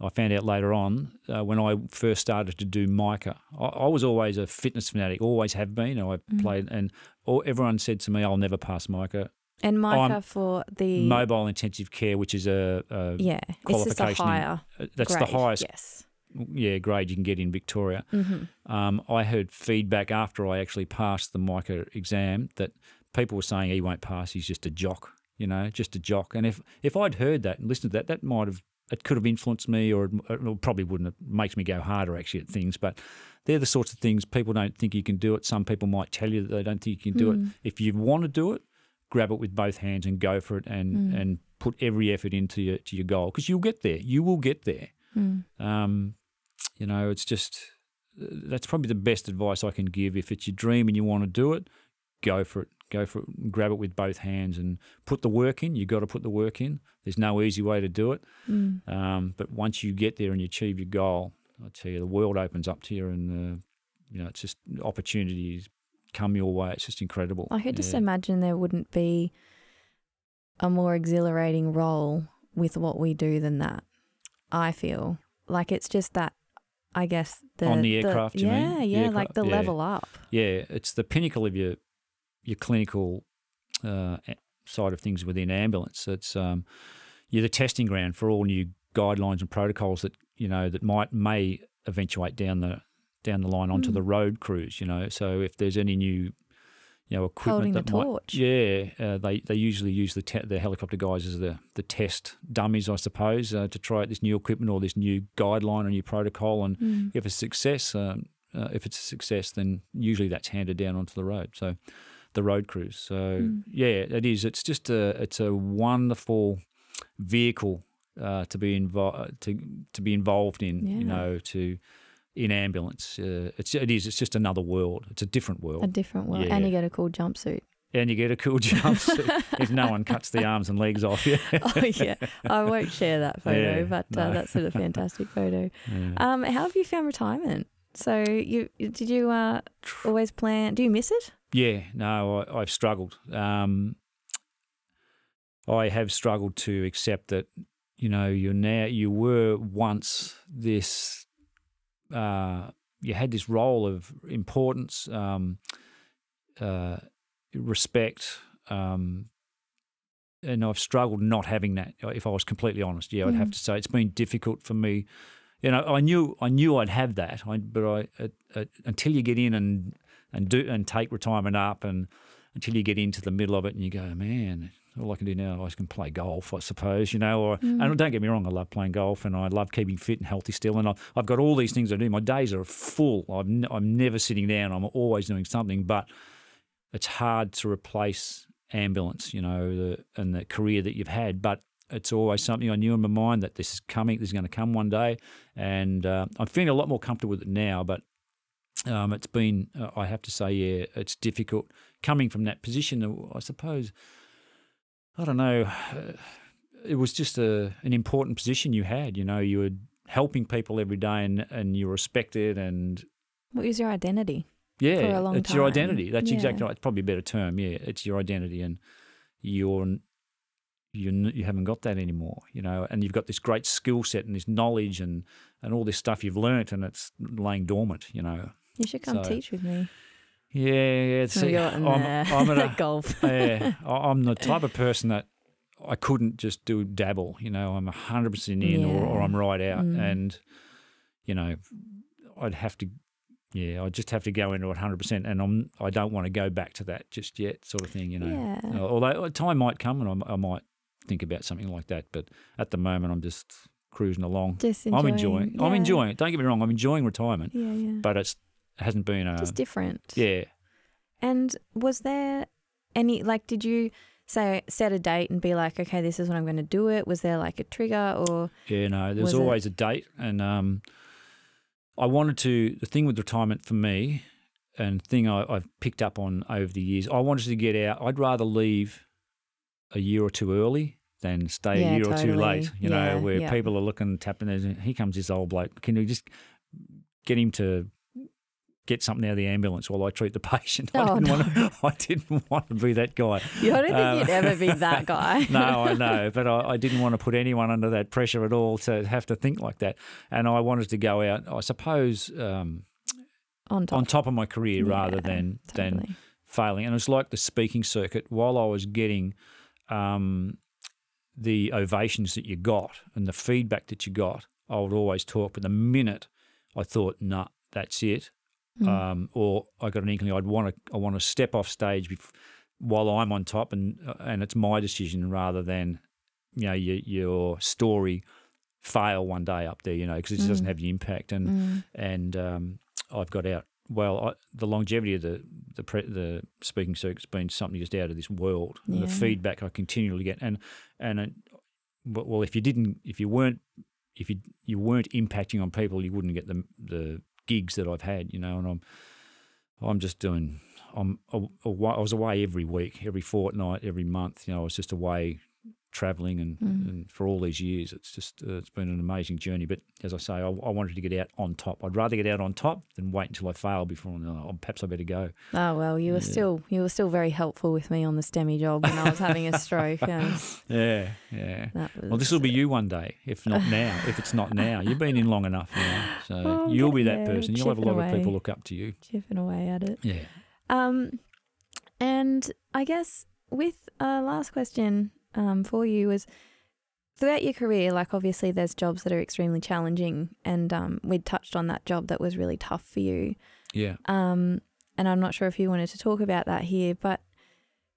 [SPEAKER 2] I found out later on uh, when I first started to do MICA. I, I was always a fitness fanatic, always have been. I
[SPEAKER 1] Mhm.
[SPEAKER 2] played, and all, everyone said to me, "I'll never pass MICA."
[SPEAKER 1] And MICA
[SPEAKER 2] I'm
[SPEAKER 1] for the
[SPEAKER 2] mobile intensive care, which is a, a
[SPEAKER 1] yeah, it's just a
[SPEAKER 2] qualification in-
[SPEAKER 1] higher.
[SPEAKER 2] uh, that's
[SPEAKER 1] grade,
[SPEAKER 2] the highest
[SPEAKER 1] Yes.
[SPEAKER 2] Yeah grade you can get in Victoria.
[SPEAKER 1] Mm-hmm.
[SPEAKER 2] Um, I heard feedback after I actually passed the MICA exam that people were saying he won't pass. He's just a jock, you know, just a jock. And if if I'd heard that and listened to that, that might have it could have influenced me, or it, it probably wouldn't. It makes me go harder actually at things, but. They're the sorts of things people don't think you can do it. Some people might tell you that they don't think you can do
[SPEAKER 1] Mm.
[SPEAKER 2] it. If you want to do it, grab it with both hands and go for it, and
[SPEAKER 1] Mm.
[SPEAKER 2] and put every effort into your to your goal because you'll get there. You will get there.
[SPEAKER 1] Mm.
[SPEAKER 2] Um, you know, it's just that's probably the best advice I can give. If it's your dream and you want to do it, go for it. Go for it. Grab it with both hands and put the work in. You've got to put the work in. There's no easy way to do it.
[SPEAKER 1] Mm.
[SPEAKER 2] Um, but once you get there and you achieve your goal, I tell you, the world opens up to you, and uh, you know, it's just opportunities come your way. It's just incredible.
[SPEAKER 1] I could just imagine there wouldn't be a more exhilarating role with what we do than that. I feel like it's just that. I guess the
[SPEAKER 2] On the aircraft, you mean?
[SPEAKER 1] yeah,
[SPEAKER 2] The
[SPEAKER 1] yeah, like the
[SPEAKER 2] yeah.
[SPEAKER 1] level up.
[SPEAKER 2] yeah, it's the pinnacle of your your clinical uh, side of things within ambulance. It's um, you're the testing ground for all new guidelines and protocols that you know that might may eventuate down the down the line onto
[SPEAKER 1] Mm.
[SPEAKER 2] the road crews. You know, so if there's any new you know
[SPEAKER 1] Holding
[SPEAKER 2] equipment
[SPEAKER 1] the
[SPEAKER 2] that might,
[SPEAKER 1] torch.
[SPEAKER 2] yeah, uh, they they usually use the te- the helicopter guys as the the test dummies, I suppose, uh, to try out this new equipment or this new guideline or new protocol and
[SPEAKER 1] Mm.
[SPEAKER 2] if it's a success, um, uh, if it's a success, then usually that's handed down onto the road. So the road crews. So
[SPEAKER 1] Mm.
[SPEAKER 2] yeah, it is. It's just a it's a wonderful vehicle uh, to be involved to to be involved in.
[SPEAKER 1] Yeah.
[SPEAKER 2] You know, to in ambulance. Uh, it's it is. It's just another world. It's a different world,
[SPEAKER 1] A different world, and you get a cool jumpsuit.
[SPEAKER 2] and you get a cool [laughs] jumpsuit if no one cuts the arms and legs off you. [laughs]
[SPEAKER 1] oh yeah, I won't share that photo,
[SPEAKER 2] Yeah,
[SPEAKER 1] but uh, that's a fantastic photo. [laughs]
[SPEAKER 2] Yeah.
[SPEAKER 1] Um, how have you found retirement? So you did you uh, always plan? Do you miss it?
[SPEAKER 2] Yeah, no, I, I've struggled. Um, I have struggled to accept that, you know, you're now, you were once this, uh, you had this role of importance, um, uh, respect, um, and I've struggled not having that. If I was completely honest, yeah, I'd have
[SPEAKER 1] Mm.
[SPEAKER 2] to say it's been difficult for me. You know, I knew I knew I'd have that, I, but I uh, uh, until you get in and and do and take retirement up, and until you get into the middle of it, and you go, man, all I can do now is I can play golf, I suppose, you know. Or
[SPEAKER 1] Mm.
[SPEAKER 2] and don't get me wrong, I love playing golf, and I love keeping fit and healthy still, and I, I've got all these things I do. My days are full. I'm n- I'm never sitting down. I'm always doing something, but it's hard to replace ambulance, you know, the, and the career that you've had. But it's always something I knew in my mind that this is coming, this is going to come one day. And uh, I'm feeling a lot more comfortable with it now. But um, it's been, uh, I have to say, yeah, it's difficult coming from that position. I suppose, I don't know, uh, it was just a, an important position you had. You know, you were helping people every day and, and you were respected and
[SPEAKER 1] What was your identity?
[SPEAKER 2] yeah,
[SPEAKER 1] for a long
[SPEAKER 2] it's your identity. That's exactly right. It's probably a better term. Yeah, it's your identity, and you're you you haven't got that anymore. You know, and you've got this great skill set and this knowledge and and all this stuff you've learnt, and it's laying dormant. You know.
[SPEAKER 1] You should come
[SPEAKER 2] So-
[SPEAKER 1] teach with me.
[SPEAKER 2] Yeah, yeah.
[SPEAKER 1] You're in
[SPEAKER 2] I'm. I'm at [laughs] a,
[SPEAKER 1] golf. [laughs]
[SPEAKER 2] yeah, I'm the type of person that I couldn't just do dabble. You know, I'm hundred percent in, or, or I'm right out,
[SPEAKER 1] Mm.
[SPEAKER 2] and you know, I'd have to. Yeah, I just have to go into it hundred percent, and I'm. I don't want to go back to that just yet, sort of thing. You know,
[SPEAKER 1] Yeah.
[SPEAKER 2] Uh, although a time might come, and I, I might think about something like that, but at the moment, I'm just cruising along.
[SPEAKER 1] Just enjoying.
[SPEAKER 2] I'm enjoying. I'm enjoying it. Don't get me wrong. I'm enjoying retirement,
[SPEAKER 1] Yeah, yeah.
[SPEAKER 2] but it's it hasn't been a
[SPEAKER 1] Just different.
[SPEAKER 2] yeah.
[SPEAKER 1] And was there any like? Did you say set a date and be like, okay, this is when I'm going to do it? Was there like a trigger or?
[SPEAKER 2] Yeah, no, there's
[SPEAKER 1] Was it-
[SPEAKER 2] always a date, and um, I wanted to. The thing with retirement for me, and thing I, I've picked up on over the years, I wanted to get out. I'd rather leave a year or two early than stay
[SPEAKER 1] Yeah,
[SPEAKER 2] a year or two late. You
[SPEAKER 1] Yeah,
[SPEAKER 2] know, where
[SPEAKER 1] yeah.
[SPEAKER 2] people are looking, tapping. There, here comes this old bloke. Can you just get him to? Get something out of the ambulance while I treat the [laughs] patient. I
[SPEAKER 1] Oh,
[SPEAKER 2] didn't want to. [laughs] I didn't want to be that guy.
[SPEAKER 1] You I don't think
[SPEAKER 2] Um,
[SPEAKER 1] you'd ever be [laughs] that guy.
[SPEAKER 2] no, I know, but I, I didn't want to put anyone under that pressure at all to have to think like that. And I wanted to go out, I suppose, um,
[SPEAKER 1] on top.
[SPEAKER 2] on top of my career rather
[SPEAKER 1] Yeah,
[SPEAKER 2] than than
[SPEAKER 1] totally.
[SPEAKER 2] failing. And it was like the speaking circuit. While I was getting um, the ovations that you got and the feedback that you got, I would always talk. But the minute I thought, nah, that's it,
[SPEAKER 1] Mm.
[SPEAKER 2] um, or I got an inkling I'd want to I want to step off stage bef- while I'm on top, and uh, and it's my decision rather than you know your, your story fail one day up there, you know, because it just doesn't have the impact. And
[SPEAKER 1] Mm.
[SPEAKER 2] and um, I've got out. Well, I, the longevity of the the, pre, the speaking circuit's been something just out of this world. And The feedback I continually get, and and it, well, if you didn't, if you weren't, if you you weren't impacting on people, you wouldn't get the the gigs that I've had, you know. And I'm I'm just doing. I'm a- awa- I was away every week, every fortnight, every month. You know, I was just away traveling and,
[SPEAKER 1] Mm.
[SPEAKER 2] and for all these years it's just uh, it's been an amazing journey. But as i say I, I wanted to get out on top. I'd rather get out on top than wait until i fail before oh, perhaps i better go.
[SPEAKER 1] Oh well, you were
[SPEAKER 2] Yeah.
[SPEAKER 1] still you were still very helpful with me on the STEMI job when I was having a stroke. [laughs]
[SPEAKER 2] Yeah. Yeah well this will be you one day if not now [laughs] if it's not now. You've been in long enough now so [laughs]
[SPEAKER 1] Oh,
[SPEAKER 2] you'll be that person. You'll have a lot
[SPEAKER 1] chipping
[SPEAKER 2] of people look up to you.
[SPEAKER 1] Chipping away at it.
[SPEAKER 2] yeah.
[SPEAKER 1] Um, and I guess with uh, last question um, for you was throughout your career, like obviously there's jobs that are extremely challenging, and um, we touched on that job that was really tough for you.
[SPEAKER 2] yeah
[SPEAKER 1] Um, and I'm not sure if you wanted to talk about that here, but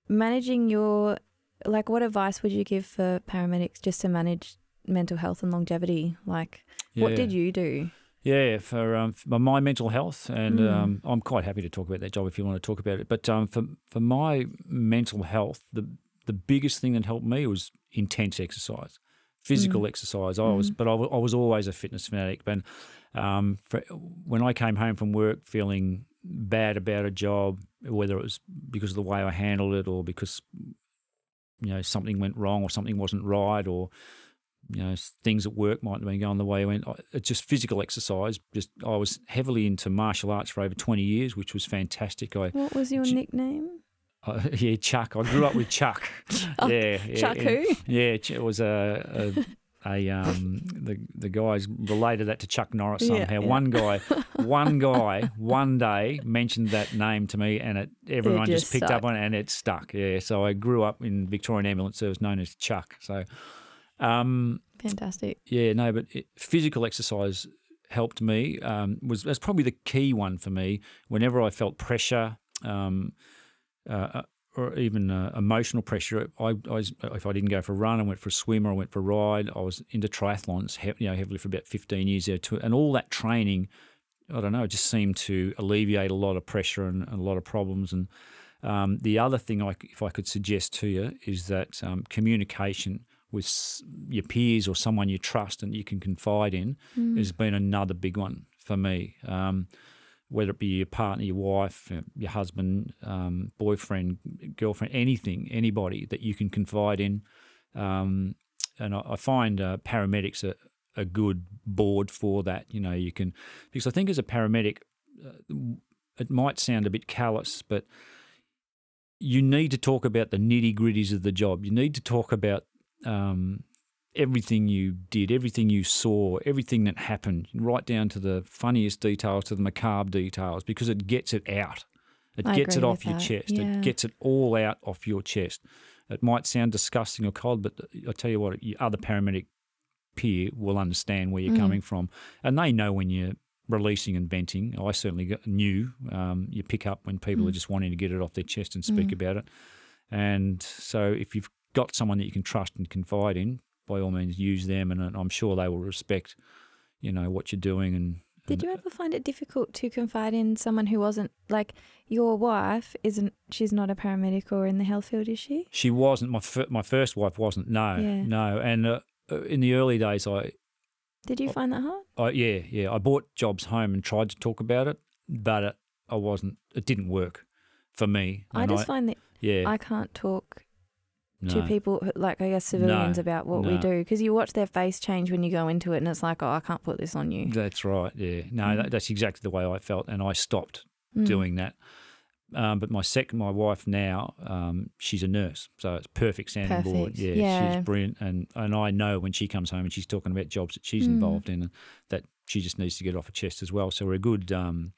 [SPEAKER 1] managing your like, what advice would you give for paramedics just to manage mental health and longevity? Like, what did you do?
[SPEAKER 2] Yeah, for, um, for my mental health, and
[SPEAKER 1] Mm.
[SPEAKER 2] um, I'm quite happy to talk about that job if you want to talk about it. But um, for for my mental health, the the biggest thing that helped me was intense exercise, physical
[SPEAKER 1] Mm.
[SPEAKER 2] exercise. I was, but I, was always a fitness fanatic. But um, for, when I came home from work feeling bad about a job, whether it was because of the way I handled it or because you know something went wrong or something wasn't right or you know things at work might have been going the way I went. I- It's just physical exercise. Just I was heavily into martial arts for over twenty years, which was fantastic. I
[SPEAKER 1] What was your nickname?
[SPEAKER 2] Uh, [laughs] yeah, Chuck. I grew up with Chuck.
[SPEAKER 1] Chuck. [laughs]
[SPEAKER 2] yeah, yeah,
[SPEAKER 1] Chuck
[SPEAKER 2] yeah.
[SPEAKER 1] who?
[SPEAKER 2] Yeah, it was a. a a um the the guys related that to Chuck Norris somehow.
[SPEAKER 1] yeah.
[SPEAKER 2] One guy, [laughs] one guy, one day mentioned that name to me, and it everyone just,
[SPEAKER 1] just
[SPEAKER 2] picked
[SPEAKER 1] stuck.
[SPEAKER 2] up on it, and it stuck. Yeah, so I grew up in Victorian Ambulance Service, known as Chuck. So, um,
[SPEAKER 1] Fantastic.
[SPEAKER 2] yeah, no, but it, physical exercise helped me. Um, was that's probably the key one for me. Whenever I felt pressure, um, uh, or even uh, emotional pressure, I, I was, if I didn't go for a run, I went for a swim or I went for a ride. I was into triathlons, he, you know, heavily for about fifteen years there too, and all that training. I don't know, it just seemed to alleviate a lot of pressure and, and a lot of problems. And um, the other thing, I, if I could suggest to you, is that um, communication with your peers or someone you trust and you can confide in
[SPEAKER 1] Mm.
[SPEAKER 2] has been another big one for me. Um, whether it be your partner, your wife, uh, your husband, um, boyfriend, girlfriend, anything, anybody that you can confide in. Um, and I, I find uh, paramedics are a good board for that. You know, you can, because I think as a paramedic, uh, it might sound a bit callous, but you need to talk about the nitty gritties of the job. You need to talk about um, everything you did, everything you saw, everything that happened, right down to the funniest details, to the macabre details, because it gets it out. It
[SPEAKER 1] I
[SPEAKER 2] gets it off your
[SPEAKER 1] that,
[SPEAKER 2] chest.
[SPEAKER 1] yeah.
[SPEAKER 2] It gets it all out off your chest. It might sound disgusting or cold, but I tell you what, your other paramedic peer will understand where you're
[SPEAKER 1] Mm.
[SPEAKER 2] coming from, and they know when you're releasing and venting. I certainly knew um, you pick up when people are
[SPEAKER 1] Mm.
[SPEAKER 2] just wanting to get it off their chest and speak
[SPEAKER 1] Mm.
[SPEAKER 2] about it. And so, if you've got someone that you can trust and confide in, by all means, use them, and I'm sure they will respect, you know, what you're doing. And
[SPEAKER 1] Did
[SPEAKER 2] and-
[SPEAKER 1] you ever find it difficult to confide in someone who wasn't like your wife? Isn't she's not a paramedic or in the health field? Is she?
[SPEAKER 2] She wasn't my fir- my first wife wasn't. No,
[SPEAKER 1] Yeah.
[SPEAKER 2] no. And uh, uh, in the early days, I,
[SPEAKER 1] Did you
[SPEAKER 2] Oh.
[SPEAKER 1] find that hard?
[SPEAKER 2] I yeah yeah I bought jobs home and tried to talk about it, but it, I wasn't. It didn't work for me.
[SPEAKER 1] I just find that
[SPEAKER 2] yeah
[SPEAKER 1] I can't talk
[SPEAKER 2] no.
[SPEAKER 1] to people like I guess civilians
[SPEAKER 2] No,
[SPEAKER 1] about what we do because you watch their face change when you go into it, and it's like, oh, I can't put this on you.
[SPEAKER 2] That's right. Yeah. No,
[SPEAKER 1] Mm.
[SPEAKER 2] that, that's exactly the way I felt, and I stopped
[SPEAKER 1] Mm.
[SPEAKER 2] doing that. Um, but my second, my wife now, um, she's a nurse, so it's perfect sounding board. Yeah,
[SPEAKER 1] Yeah.
[SPEAKER 2] she's brilliant, and and I know when she comes home and she's talking about jobs that she's
[SPEAKER 1] Mm.
[SPEAKER 2] involved in, that she just needs to get off her chest as well. So we're a good um,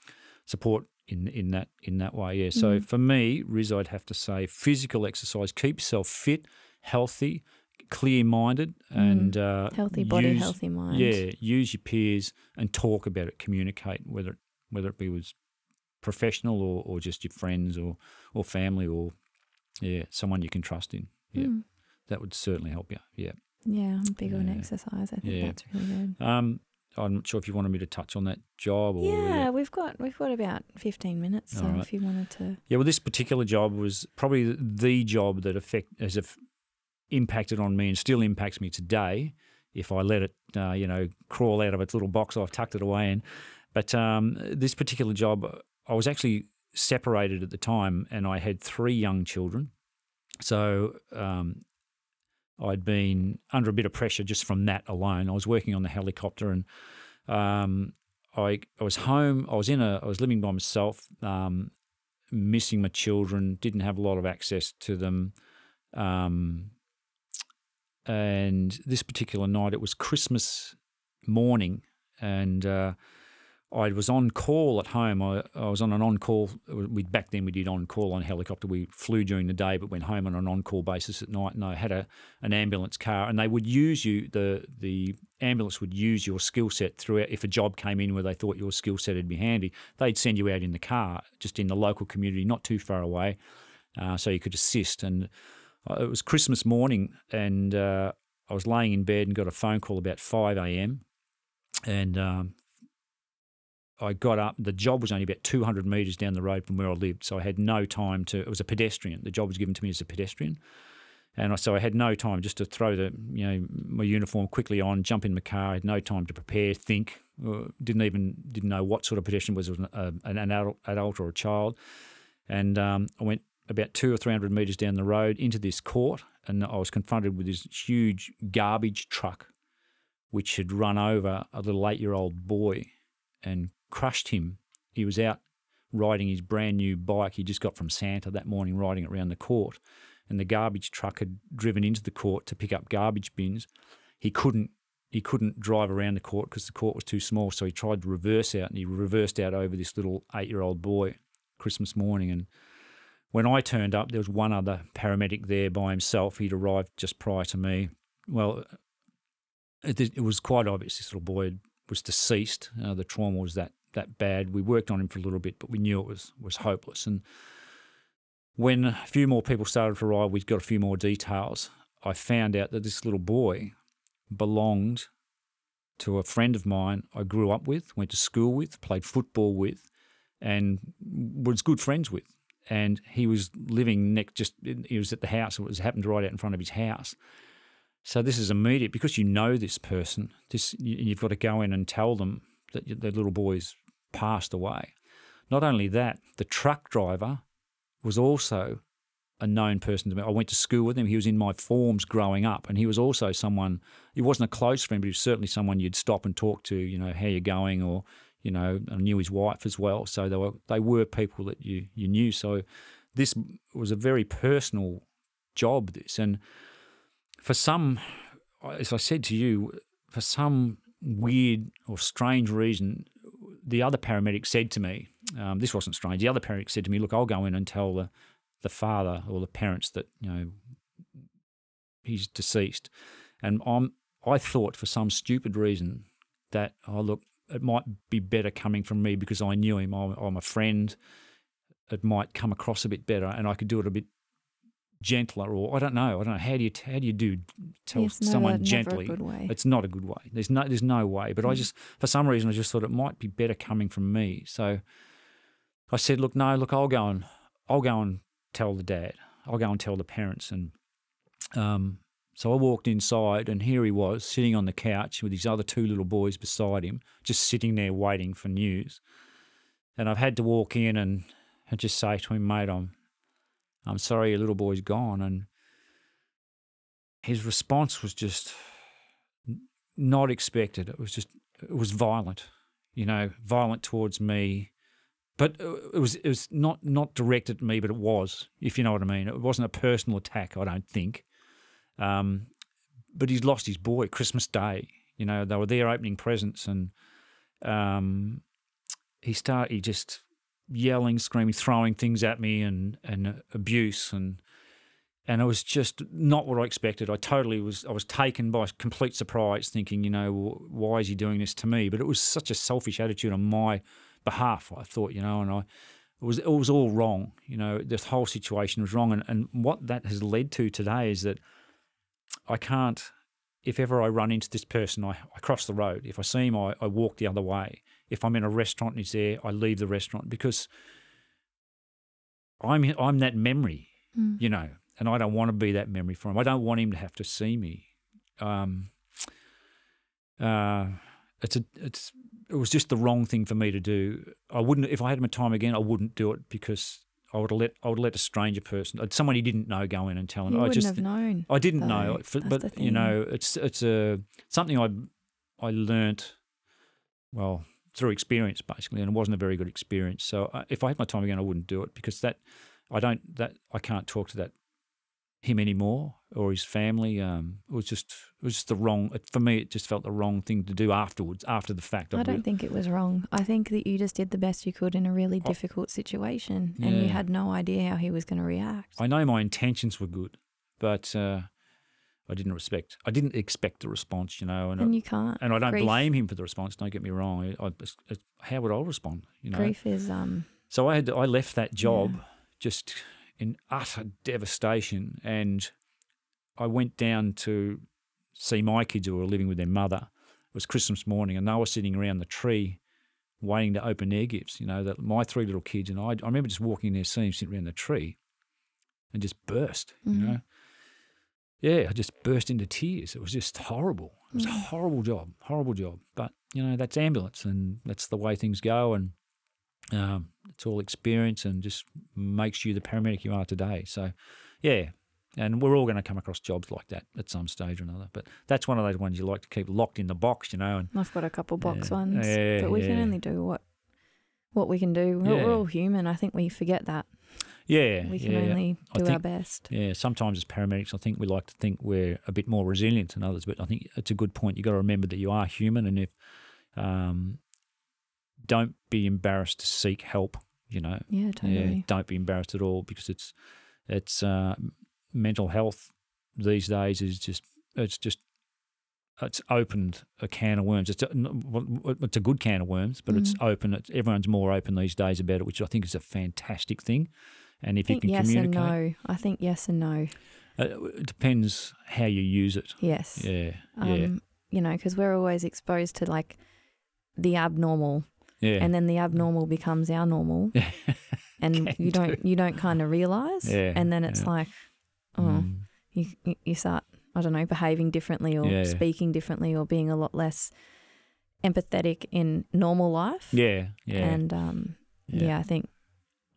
[SPEAKER 2] support in in that in that way. Yeah. So
[SPEAKER 1] Mm.
[SPEAKER 2] for me, Riz, I'd have to say physical exercise, keep yourself fit, healthy, clear minded, and uh,
[SPEAKER 1] Mm. Healthy body,
[SPEAKER 2] use-
[SPEAKER 1] healthy mind.
[SPEAKER 2] Yeah, use your peers and talk about it. Communicate whether whether it be with professional or, or just your friends or or family or yeah someone you can trust in. Yeah,
[SPEAKER 1] Mm.
[SPEAKER 2] that would certainly help you. Yeah.
[SPEAKER 1] Yeah, I'm big on exercise. I think
[SPEAKER 2] Yeah.
[SPEAKER 1] that's really good.
[SPEAKER 2] Um, I'm not sure if you wanted me to touch on that job or
[SPEAKER 1] Yeah, we've got we've got about fifteen minutes. So
[SPEAKER 2] right.
[SPEAKER 1] if you wanted to,
[SPEAKER 2] Yeah, well, this particular job was probably the job that affect has impacted on me and still impacts me today. If I let it, uh, you know, crawl out of its little box I've tucked it away in. But um, this particular job, I was actually separated at the time, and I had three young children. So um, I'd been under a bit of pressure just from that alone. I was working on the helicopter, and um, I I was home. I was in a. I was living by myself. Um, missing my children, didn't have a lot of access to them. Um, and this particular night, it was Christmas morning, and uh, I was on call at home. I, I was on an on call. We back then we did on call on helicopter. We flew during the day, but went home on an on call basis at night. And I had a an ambulance car, and they would use you. the The ambulance would use your skill set throughout. If a job came in where they thought your skill set would be handy, they'd send you out in the car, just in the local community, not too far away, uh, so you could assist. And uh, it was Christmas morning, and uh, I was laying in bed and got a phone call about five a.m. And um, I got up. The job was only about 200 metres down the road from where I lived, so I had no time to. It was a pedestrian. The job was given to me as a pedestrian, and I, so I had no time just to throw the you know my uniform quickly on, jump in the car. I had no time to prepare, think. uh, Didn't even didn't know what sort of pedestrian was. Was an, an adult, adult or a child, and um, I went about two or three hundred metres down the road into this court, and I was confronted with this huge garbage truck, which had run over a little eight-year-old boy and crushed him. He was out riding his brand new bike he just got from Santa that morning, riding it around the court, and the garbage truck had driven into the court to pick up garbage bins. He couldn't. He couldn't drive around the court because the court was too small. So he tried to reverse out, and he reversed out over this little eight-year-old boy, Christmas morning. And when I turned up, there was one other paramedic there by himself. He'd arrived just prior to me. Well, it, it was quite obvious this little boy was deceased. Uh, the trauma was that that bad. We worked on him for a little bit, but we knew it was was hopeless. And when a few more people started to arrive, we got a few more details. I found out that this little boy belonged to a friend of mine I grew up with, went to school with, played football with, and was good friends with. And he was living next, just he was at the house. It was happened right out in front of his house. So this is immediate because you know this person. This you- you've got to go in and tell them that the little boy's passed away. Not only that, the truck driver was also a known person to me. I went to school with him. He was in my forms growing up, and he was also someone. He wasn't a close friend, but he was certainly someone you'd stop and talk to. You know, how you're going, or you know, I knew his wife as well. So they were they were people that you you knew. So this was a very personal job. This and for some, as I said to you, for some weird or strange reason, the other paramedic said to me, um, this wasn't strange. The other paramedic said to me, "Look, I'll go in and tell the the father or the parents that you know he's deceased," and I'm I thought for some stupid reason that oh look, it might be better coming from me because I knew him. I'm, I'm a friend. It might come across a bit better, and I could do it a bit gentler, or I don't know. I don't know how do you how do you do tell
[SPEAKER 1] never-
[SPEAKER 2] someone
[SPEAKER 1] a
[SPEAKER 2] gently?
[SPEAKER 1] good way.
[SPEAKER 2] It's not a good way. There's no there's no way. But I
[SPEAKER 1] Mm.
[SPEAKER 2] just for some reason I just thought it might be better coming from me. So I said, look, no, look, I'll go and I'll go and tell the dad. I'll go and tell the parents. And um, so I walked inside, and here he was sitting on the couch with his other two little boys beside him, just sitting there waiting for news. And I've had to walk in and, and just say to him, mate, I'm I'm sorry your little boy's gone. And his response was just not expected. It was just it was violent, you know, violent towards me. But uh, it was it was not not directed at me, but it was, if you know what I mean. It wasn't a personal attack, I don't think. Um, but he's lost his boy Christmas Day. You know, they were there opening presents, and um, he start he just yelling, screaming, throwing things at me, and and abuse, and and it was just not what I expected. I totally was. I was taken by complete surprise, thinking, you know, why is he doing this to me? But it was such a selfish attitude on my behalf. I thought, you know, and I it was it was all wrong. You know, this whole situation was wrong, and and what that has led to today is that I can't. If ever I run into this person, I, I cross the road. If I see him, I, I walk the other way. If I'm in a restaurant and he's there, I leave the restaurant because I'm I'm that memory,
[SPEAKER 1] Mm.
[SPEAKER 2] you know, and I don't want to be that memory for him. I don't want him to have to see me. Um, uh, it's a it's it was just the wrong thing for me to do. I wouldn't if I had my time again. I wouldn't do it because I would have let I would let a stranger person, someone he didn't know, go in and tell him.
[SPEAKER 1] You
[SPEAKER 2] I just
[SPEAKER 1] have known.
[SPEAKER 2] I didn't
[SPEAKER 1] though.
[SPEAKER 2] know, for, but you know, it's it's a something I I learnt well through experience basically, and it wasn't a very good experience. So uh, if I had my time again, I wouldn't do it because that I don't that I can't talk to that him anymore or his family. Um, it was just it was just the wrong it, for me. It just felt the wrong thing to do afterwards, after the fact.
[SPEAKER 1] I
[SPEAKER 2] I'd
[SPEAKER 1] don't think it was wrong. I think that you just did the best you could in a really
[SPEAKER 2] Oh.
[SPEAKER 1] difficult situation, and you had no idea how he was going to react.
[SPEAKER 2] I know my intentions were good, but uh, I didn't respect. I didn't expect the response, you know, and
[SPEAKER 1] and
[SPEAKER 2] I,
[SPEAKER 1] you can't.
[SPEAKER 2] and I don't
[SPEAKER 1] grief-
[SPEAKER 2] blame him for the response. Don't get me wrong. I, I, how would I respond? You know,
[SPEAKER 1] Grief is um.
[SPEAKER 2] So I had To, I left that job just in utter devastation, and I went down to see my kids who were living with their mother. It was Christmas morning, and they were sitting around the tree waiting to open their gifts. You know, that my three little kids and I. I remember just walking in there, seeing them sitting around the tree, and just burst. You
[SPEAKER 1] Mhm.
[SPEAKER 2] know. Yeah, I just burst into tears. It was just horrible. It was a
[SPEAKER 1] Mm.
[SPEAKER 2] horrible job, horrible job. But you know, that's ambulance, and that's the way things go. And um, it's all experience, and just makes you the paramedic you are today. So, yeah. And we're all going to come across jobs like that at some stage or another. But that's one of those ones you like to keep locked in the box, you know. And
[SPEAKER 1] I've got a couple box
[SPEAKER 2] Yeah.
[SPEAKER 1] ones,
[SPEAKER 2] Yeah,
[SPEAKER 1] but we can only do what what we can do. We're,
[SPEAKER 2] Yeah.
[SPEAKER 1] we're all human. I think we forget that
[SPEAKER 2] yeah,
[SPEAKER 1] we can
[SPEAKER 2] yeah.
[SPEAKER 1] only do our best.
[SPEAKER 2] Yeah, sometimes as paramedics, I think we like to think we're a bit more resilient than others, but I think it's a good point. You've got to remember that you are human, and if um, don't be embarrassed to seek help. You know,
[SPEAKER 1] Yeah,
[SPEAKER 2] yeah,
[SPEAKER 1] totally.
[SPEAKER 2] don't be embarrassed at all because it's it's uh, mental health these days is just it's just it's opened a can of worms. It's a, it's a good can of worms, but it's
[SPEAKER 1] Mm.
[SPEAKER 2] open. It's, everyone's more open these days about it, which I think is a fantastic thing. And if you can communicate.
[SPEAKER 1] yes and
[SPEAKER 2] communicate,
[SPEAKER 1] no. I think yes and no.
[SPEAKER 2] uh, it depends how you use it.
[SPEAKER 1] Yes.
[SPEAKER 2] Yeah,
[SPEAKER 1] Um,
[SPEAKER 2] yeah,
[SPEAKER 1] You know, because we're always exposed to like the abnormal,
[SPEAKER 2] yeah.
[SPEAKER 1] and then the abnormal becomes our normal, [laughs] and you don't you don't kind of realize,
[SPEAKER 2] Yeah,
[SPEAKER 1] and then it's
[SPEAKER 2] yeah.
[SPEAKER 1] like, oh,
[SPEAKER 2] Mm.
[SPEAKER 1] you- you start I don't know behaving differently or
[SPEAKER 2] Yeah.
[SPEAKER 1] speaking differently or being a lot less empathetic in normal life.
[SPEAKER 2] yeah, yeah,
[SPEAKER 1] And um, yeah. I think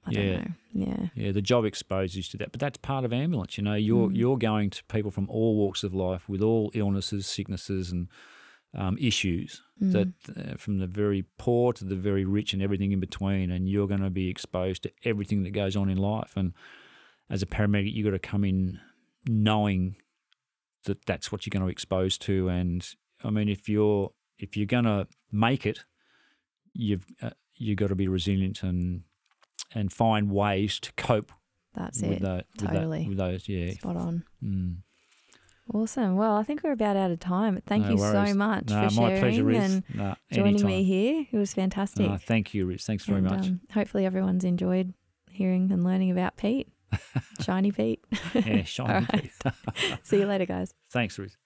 [SPEAKER 1] I don't
[SPEAKER 2] Yeah.
[SPEAKER 1] know. Yeah.
[SPEAKER 2] Yeah, the job exposes you to that, but that's part of ambulance. You know, you're
[SPEAKER 1] Mm.
[SPEAKER 2] you're going to people from all walks of life with all illnesses, sicknesses, and um, issues.
[SPEAKER 1] Mm.
[SPEAKER 2] That uh, from the very poor to the very rich and everything in between, and you're going to be exposed to everything that goes on in life. And as a paramedic, you've got to come in knowing that that's what you're going to expose to. And I mean, if you're if you're going to make it, you've uh, you got to be resilient and and find ways to cope
[SPEAKER 1] That's
[SPEAKER 2] with,
[SPEAKER 1] it.
[SPEAKER 2] with,
[SPEAKER 1] Totally.
[SPEAKER 2] that, with those. Yeah.
[SPEAKER 1] Spot on.
[SPEAKER 2] Mm.
[SPEAKER 1] Awesome. Well, I think we're about out of time. Thank
[SPEAKER 2] No
[SPEAKER 1] you
[SPEAKER 2] worries.
[SPEAKER 1] so much
[SPEAKER 2] No,
[SPEAKER 1] for
[SPEAKER 2] my
[SPEAKER 1] sharing
[SPEAKER 2] pleasure,
[SPEAKER 1] and
[SPEAKER 2] No,
[SPEAKER 1] joining me here. It was fantastic.
[SPEAKER 2] Thank you, Riz. Thanks very
[SPEAKER 1] And,
[SPEAKER 2] much.
[SPEAKER 1] Um, hopefully, everyone's enjoyed hearing and learning about Pete, Shiny Pete.
[SPEAKER 2] yeah, shiny [laughs]
[SPEAKER 1] right. [laughs] See you later, guys.
[SPEAKER 2] Thanks, Riz.